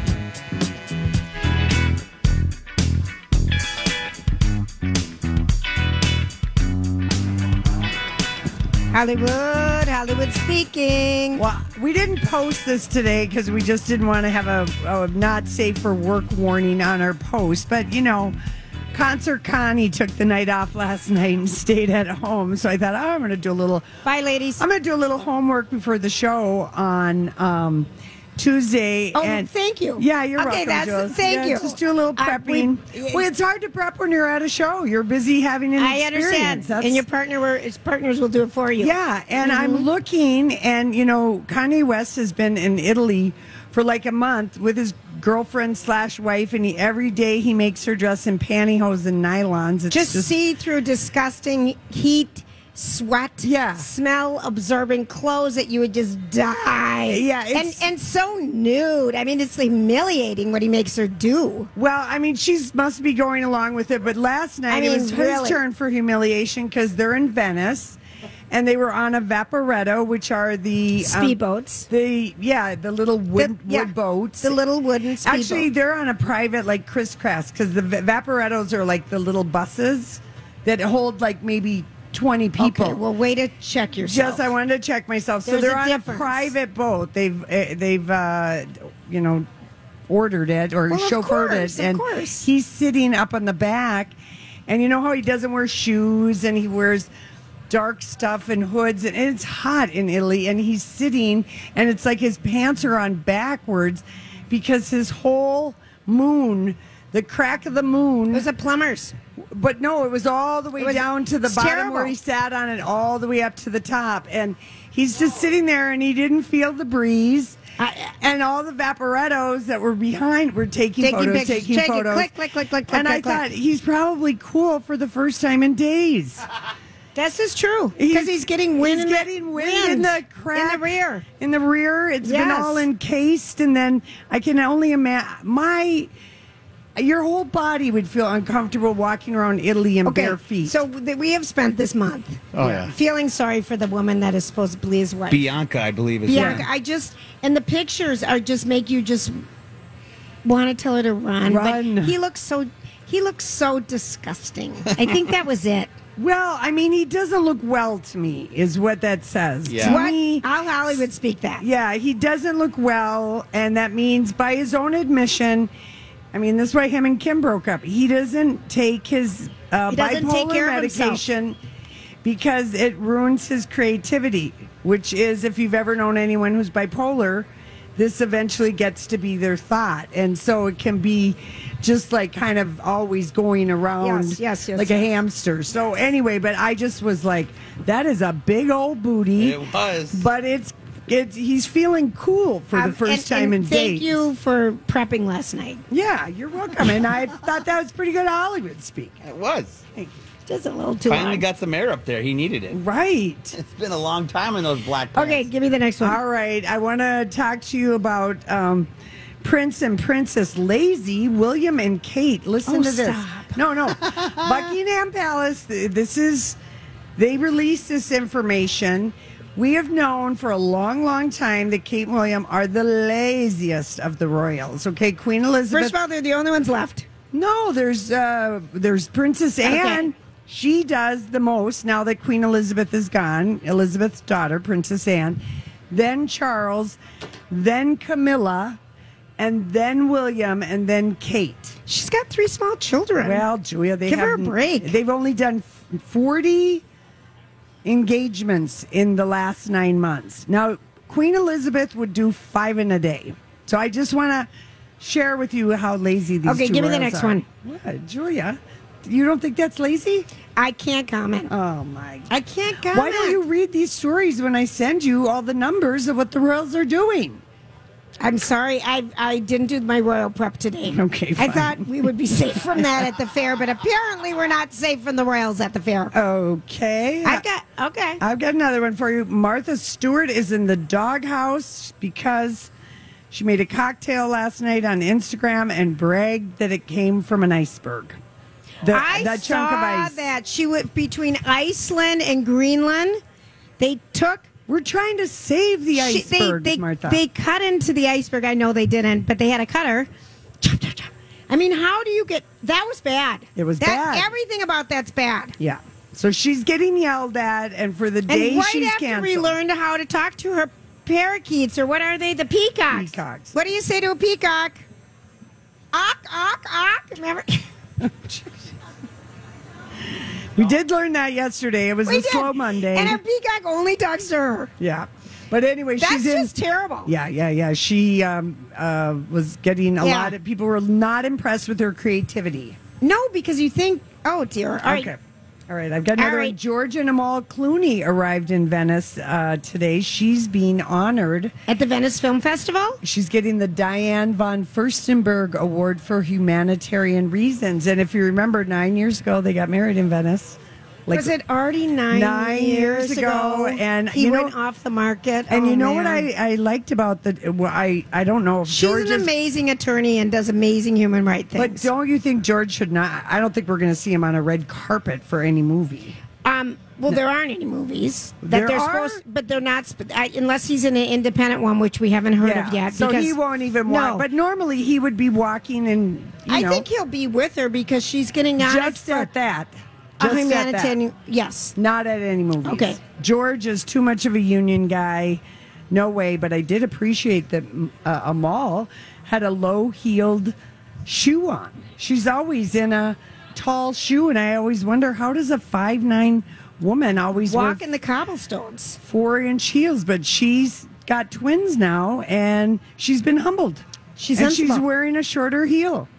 Speaker 3: Hollywood, Hollywood speaking.
Speaker 2: Well, we didn't post this today because we just didn't want to have a, a not safe for work warning on our post. But you know, Concert Connie took the night off last night and stayed at home. So I thought, oh, I'm going to do a little.
Speaker 3: Bye, ladies.
Speaker 2: I'm going to do a little homework before the show on um, Tuesday.
Speaker 3: Oh,
Speaker 2: and
Speaker 3: thank you.
Speaker 2: Yeah, you're
Speaker 3: Okay,
Speaker 2: welcome.
Speaker 3: that's-
Speaker 2: Jules.
Speaker 3: thank
Speaker 2: Yeah,
Speaker 3: you.
Speaker 2: Just do a little
Speaker 3: I- we-
Speaker 2: prepping. well, it's hard to prep when you're at a show. You're busy having an
Speaker 3: I
Speaker 2: experience.
Speaker 3: understand.
Speaker 2: That's-
Speaker 3: and your partner, were, his partners will do it for you.
Speaker 2: yeah, and
Speaker 3: Mhm.
Speaker 2: I'm looking, and you know, Kanye West has been in Italy for like a month with his girlfriend slash wife, and he, every day he makes her dress in pantyhose and nylons. It's
Speaker 3: just,
Speaker 2: just,
Speaker 3: see through disgusting heat, sweat,
Speaker 2: Yeah.
Speaker 3: smell absorbing clothes that you would just die.
Speaker 2: Yeah,
Speaker 3: and
Speaker 2: it's-
Speaker 3: and so nude. I mean, it's humiliating what he makes her do.
Speaker 2: well, I mean, she's must be going along with it, but last night
Speaker 3: I
Speaker 2: it
Speaker 3: mean,
Speaker 2: was his turn for humiliation because they're in Venice. And they were on a vaporetto, which are the um,
Speaker 3: Speedboats.
Speaker 2: The yeah, the little wood,
Speaker 3: The- yeah,
Speaker 2: wood boats.
Speaker 3: The little wooden speedboat.
Speaker 2: Actually, they're on a private like crisscross because the va- vaporettos are like the little buses that hold like maybe twenty people.
Speaker 3: Okay, well, way to check yourself.
Speaker 2: Just I wanted to check myself. So they're
Speaker 3: a
Speaker 2: on
Speaker 3: difference.
Speaker 2: a private boat. They've uh, they've uh, you know ordered it or
Speaker 3: Well,
Speaker 2: chauffeured
Speaker 3: course,
Speaker 2: it,
Speaker 3: of
Speaker 2: and
Speaker 3: course.
Speaker 2: he's sitting up on the back. And you know how he doesn't wear shoes and he wears dark stuff and hoods and it's hot in Italy and he's sitting and it's like his pants are on backwards because his whole moon the crack of the moon
Speaker 3: it was a plumber's.
Speaker 2: But no, it was all the way
Speaker 3: was-
Speaker 2: down to the bottom
Speaker 3: terrible.
Speaker 2: where he sat on it, all the way up to the top. And he's just sitting there and he didn't feel the breeze.
Speaker 3: I-
Speaker 2: and all the vaporettos that were behind were taking,
Speaker 3: Taking
Speaker 2: photos,
Speaker 3: pictures.
Speaker 2: taking photos.
Speaker 3: Click, click, click, click, click,
Speaker 2: And I
Speaker 3: click, click.
Speaker 2: thought he's probably cool for the first time in days.
Speaker 3: This is true because he's, getting wind.
Speaker 2: He's
Speaker 3: in the-
Speaker 2: getting wind, in the crack
Speaker 3: in the rear.
Speaker 2: In the rear, it's been all encased, and then I can only imagine my. Your whole body would feel uncomfortable walking around Italy in bare feet.
Speaker 3: So th- we have spent this month.
Speaker 1: Oh, yeah.
Speaker 3: Feeling sorry for the woman that is supposedly his wife.
Speaker 1: Bianca, I believe is
Speaker 3: Bianca,
Speaker 1: right.
Speaker 3: I just and the pictures are just make you just want to tell her to run.
Speaker 2: Run.
Speaker 3: But he looks so he looks so disgusting. I think that was it.
Speaker 2: Well, I mean, he doesn't look well to me, is what that says.
Speaker 1: Yeah.
Speaker 2: To
Speaker 3: What?
Speaker 2: me,
Speaker 3: How Hollywood speak that?
Speaker 2: yeah, he doesn't look well, and that means, by his own admission, I mean, this is why him and Kim broke up. He doesn't take his uh,
Speaker 3: doesn't
Speaker 2: bipolar
Speaker 3: take care
Speaker 2: medication because it ruins his creativity. Which is, if you've ever known anyone who's bipolar, this eventually gets to be their thought, and so it can be just like kind of always going around
Speaker 3: Yes, yes, yes,
Speaker 2: like a hamster. So anyway, but I just was like, that is a big old booty.
Speaker 1: It was.
Speaker 2: But it's it's he's feeling cool for the
Speaker 3: Um,
Speaker 2: first
Speaker 3: and-
Speaker 2: time
Speaker 3: and
Speaker 2: in
Speaker 3: thank
Speaker 2: days.
Speaker 3: Thank you for prepping last night.
Speaker 2: Yeah, you're welcome. and I thought that was pretty good Hollywood speak.
Speaker 1: It was.
Speaker 2: Thank you.
Speaker 3: Just a little too
Speaker 1: Finally
Speaker 3: long.
Speaker 1: got some air up there. He needed it.
Speaker 2: Right.
Speaker 1: It's been a long time in those black pants.
Speaker 3: Okay, give me the next one.
Speaker 2: All right. I want to talk to you about um, Prince and Princess Lazy, William and Kate. Listen
Speaker 3: Oh,
Speaker 2: to this.
Speaker 3: stop.
Speaker 2: No, no. Buckingham Palace, this is, they released this information. We have known for a long, long time that Kate and William are the laziest of the royals. Okay, Queen Elizabeth.
Speaker 3: First of all, they're the only ones left.
Speaker 2: No, there's uh there's Princess Anne. She does the most now that Queen Elizabeth is gone. Elizabeth's daughter, Princess Anne, then Charles, then Camilla, and then William, and then Kate.
Speaker 3: She's got three small children.
Speaker 2: Well, Julia, they
Speaker 3: Give her a break.
Speaker 2: They've only done forty engagements in the last nine months. Now, Queen Elizabeth would do five in a day. So I just want to share with you how lazy these.
Speaker 3: Okay, give me the next
Speaker 2: are.
Speaker 3: one.
Speaker 2: What, Julia? You don't think that's lazy?
Speaker 3: I can't comment.
Speaker 2: Oh my! God.
Speaker 3: I can't comment.
Speaker 2: Why don't you read these stories when I send you all the numbers of what the royals are doing?
Speaker 3: I'm sorry, I I didn't do my royal prep today.
Speaker 2: Okay, fine.
Speaker 3: I thought we would be safe from that at the fair, but apparently we're not safe from the royals at the fair.
Speaker 2: Okay,
Speaker 3: I've got okay.
Speaker 2: I've got another one for you. Martha Stewart is in the doghouse because she made a cocktail last night on Instagram and bragged that it came from an iceberg. The,
Speaker 3: I
Speaker 2: that
Speaker 3: saw
Speaker 2: chunk of ice.
Speaker 3: that she went between Iceland and Greenland. They took.
Speaker 2: We're trying to save the
Speaker 3: she- they, they,
Speaker 2: Martha.
Speaker 3: They cut into the iceberg. I know they didn't, but they had a cutter. Chop, chop, chop. I mean, how do you get? That was bad.
Speaker 2: It was
Speaker 3: that,
Speaker 2: bad.
Speaker 3: Everything about that's bad.
Speaker 2: yeah. So she's getting yelled at, and for the day
Speaker 3: and right
Speaker 2: she's
Speaker 3: after
Speaker 2: canceled.
Speaker 3: we learned how to talk to her parakeets, or what are they? The peacocks.
Speaker 2: Peacocks.
Speaker 3: What do you say to a peacock? Ock, ock, ock. Remember?
Speaker 2: we did learn that yesterday. It was
Speaker 3: We
Speaker 2: a
Speaker 3: did.
Speaker 2: slow Monday.
Speaker 3: And a peacock only talks to her.
Speaker 2: yeah. But anyway,
Speaker 3: That's
Speaker 2: she's in.
Speaker 3: just terrible.
Speaker 2: Yeah, yeah, yeah. She um, uh, was getting a
Speaker 3: Yeah.
Speaker 2: lot of people were not impressed with her creativity.
Speaker 3: No, because you think, oh dear. All right.
Speaker 2: All right, I've got another
Speaker 3: All right.
Speaker 2: one. George and Amal Clooney arrived in Venice uh, today. She's being honored.
Speaker 3: At the Venice Film Festival?
Speaker 2: She's getting the Diane von Furstenberg Award for Humanitarian Reasons. And if you remember, nine years ago, they got married in Venice. Like,
Speaker 3: was it already nine,
Speaker 2: Nine years ago, and
Speaker 3: he
Speaker 2: you know-
Speaker 3: went off the market.
Speaker 2: And
Speaker 3: Oh,
Speaker 2: you know what. I, I liked about the well, I I don't know if
Speaker 3: She's
Speaker 2: George
Speaker 3: an
Speaker 2: is-
Speaker 3: amazing attorney and does amazing human rights things.
Speaker 2: but don't you think George should not? I don't think we're going to see him on a red carpet for any movie.
Speaker 3: Um, well, there aren't any movies that
Speaker 2: There
Speaker 3: they're
Speaker 2: are-
Speaker 3: supposed, but they're not. I, unless he's in an independent one, which we haven't heard of yet.
Speaker 2: So
Speaker 3: because-
Speaker 2: he won't even
Speaker 3: No.
Speaker 2: walk. But normally he would be walking and you
Speaker 3: I
Speaker 2: know,
Speaker 3: think he'll be with her because she's getting honest
Speaker 2: just at that.
Speaker 3: A
Speaker 2: Just that.
Speaker 3: humanitarian. Yes,
Speaker 2: Not at any movies.
Speaker 3: Okay.
Speaker 2: George is too much of a union guy. No way. But I did appreciate that uh, Amal had a low heeled shoe on. She's always in a tall shoe, and I always wonder how does a five nine woman always
Speaker 3: walk in the cobblestones.
Speaker 2: four inch heels? But she's got twins now, and she's been humbled.
Speaker 3: She's
Speaker 2: and she's wearing a shorter heel.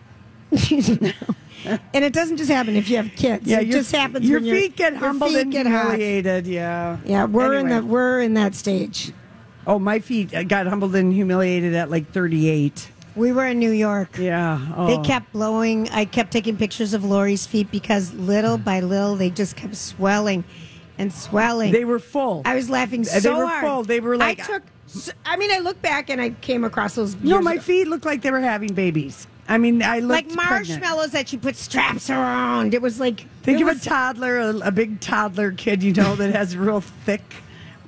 Speaker 3: and it doesn't just happen if you have kids.
Speaker 2: Yeah,
Speaker 3: it
Speaker 2: your-
Speaker 3: just happens.
Speaker 2: Your
Speaker 3: when
Speaker 2: feet get humbled
Speaker 3: feet
Speaker 2: and
Speaker 3: get hot.
Speaker 2: humiliated. Yeah.
Speaker 3: Yeah, we're in
Speaker 2: Anyway.
Speaker 3: the we're in that stage.
Speaker 2: Oh, my feet uh, got humbled and humiliated at like 38.
Speaker 3: We were in New York.
Speaker 2: Yeah. Oh.
Speaker 3: They kept blowing. I kept taking pictures of Lori's feet because little by little they just kept swelling and swelling.
Speaker 2: They were full.
Speaker 3: I was laughing
Speaker 2: They
Speaker 3: so
Speaker 2: were
Speaker 3: hard.
Speaker 2: full. They were like-
Speaker 3: I took. I mean, I look back and I came across those.
Speaker 2: no, my
Speaker 3: ago.
Speaker 2: feet looked like they were having babies. I mean, I looked
Speaker 3: like
Speaker 2: pregnant.
Speaker 3: marshmallows that you put straps around. It was like
Speaker 2: Think
Speaker 3: it
Speaker 2: of
Speaker 3: was-
Speaker 2: a toddler, a, a big toddler kid, you know, that has real thick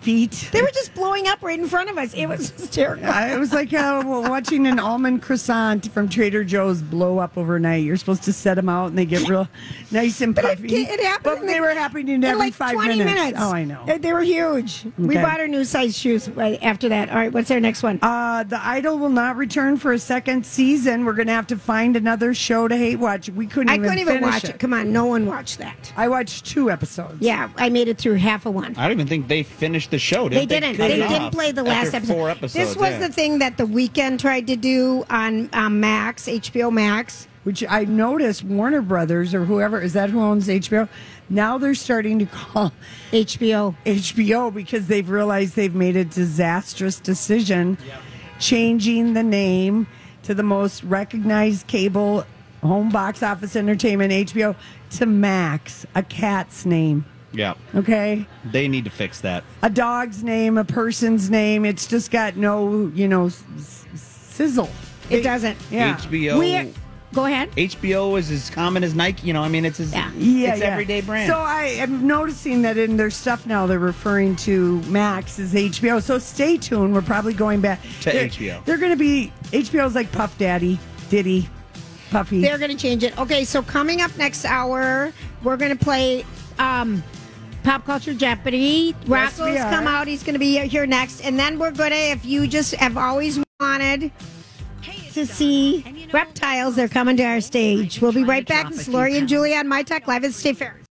Speaker 2: feet.
Speaker 3: They were just blowing up right in front of us. It was hysterical.
Speaker 2: I- it was like uh, watching an almond croissant from Trader Joe's blow up overnight. You're supposed to set them out and they get real nice and
Speaker 3: But it,
Speaker 2: puffy.
Speaker 3: it happened.
Speaker 2: But they
Speaker 3: the-
Speaker 2: were happening
Speaker 3: in
Speaker 2: every
Speaker 3: like
Speaker 2: five
Speaker 3: 20
Speaker 2: minutes. Oh, I know.
Speaker 3: They- They were huge. We bought our new size shoes right after that. All right, what's our next one?
Speaker 2: Uh, the Idol will not return for a second season. We're going to have to find another show to hate watch. We couldn't
Speaker 3: I
Speaker 2: even
Speaker 3: couldn't even
Speaker 2: finish
Speaker 3: watch it. Come on, no one watched that.
Speaker 2: I watched two episodes.
Speaker 3: Yeah, I made it through half of one.
Speaker 1: I don't even think they finished the show.
Speaker 3: They
Speaker 1: Didn't
Speaker 3: didn't.
Speaker 1: cut
Speaker 3: They didn't play the last
Speaker 1: after
Speaker 3: episode.
Speaker 1: Four episodes.
Speaker 3: this was
Speaker 1: yeah.
Speaker 3: the thing that the Weeknd tried to do on um, Max, HBO Max.
Speaker 2: Which I noticed Warner Brothers or whoever is that who owns HBO. Now they're starting to call
Speaker 3: HBO
Speaker 2: HBO because they've realized they've made a disastrous decision, changing the name to the most recognized cable home box office entertainment HBO to Max, a cat's name.
Speaker 1: Yeah,
Speaker 2: Okay.
Speaker 1: they need to fix that.
Speaker 2: a dog's name, a person's name. It's just got no, you know, s- s- sizzle.
Speaker 3: It doesn't.
Speaker 2: Yeah.
Speaker 1: HBO.
Speaker 3: We go ahead.
Speaker 1: HBO is as common as Nike. You know, I mean, it's as,
Speaker 3: Yeah.
Speaker 2: Yeah,
Speaker 1: it's
Speaker 2: yeah.
Speaker 1: everyday brand.
Speaker 2: So I am noticing that in their stuff now, they're referring to Max as HBO. So stay tuned. We're probably going back
Speaker 1: To
Speaker 2: They're-
Speaker 1: HBO.
Speaker 2: They're going to be HBO's like Puff Daddy, Diddy, Puffy.
Speaker 3: They're going to change it. Okay, so coming up next hour, we're going to play um, Pop Culture Jeopardy.
Speaker 2: Yes,
Speaker 3: Rocco's come out. He's going to be here next. And then we're going to, if you just have always wanted to see reptiles, they're coming to our stage. We'll be right back. This is Lori and Julia on myTalk Live at State Fair.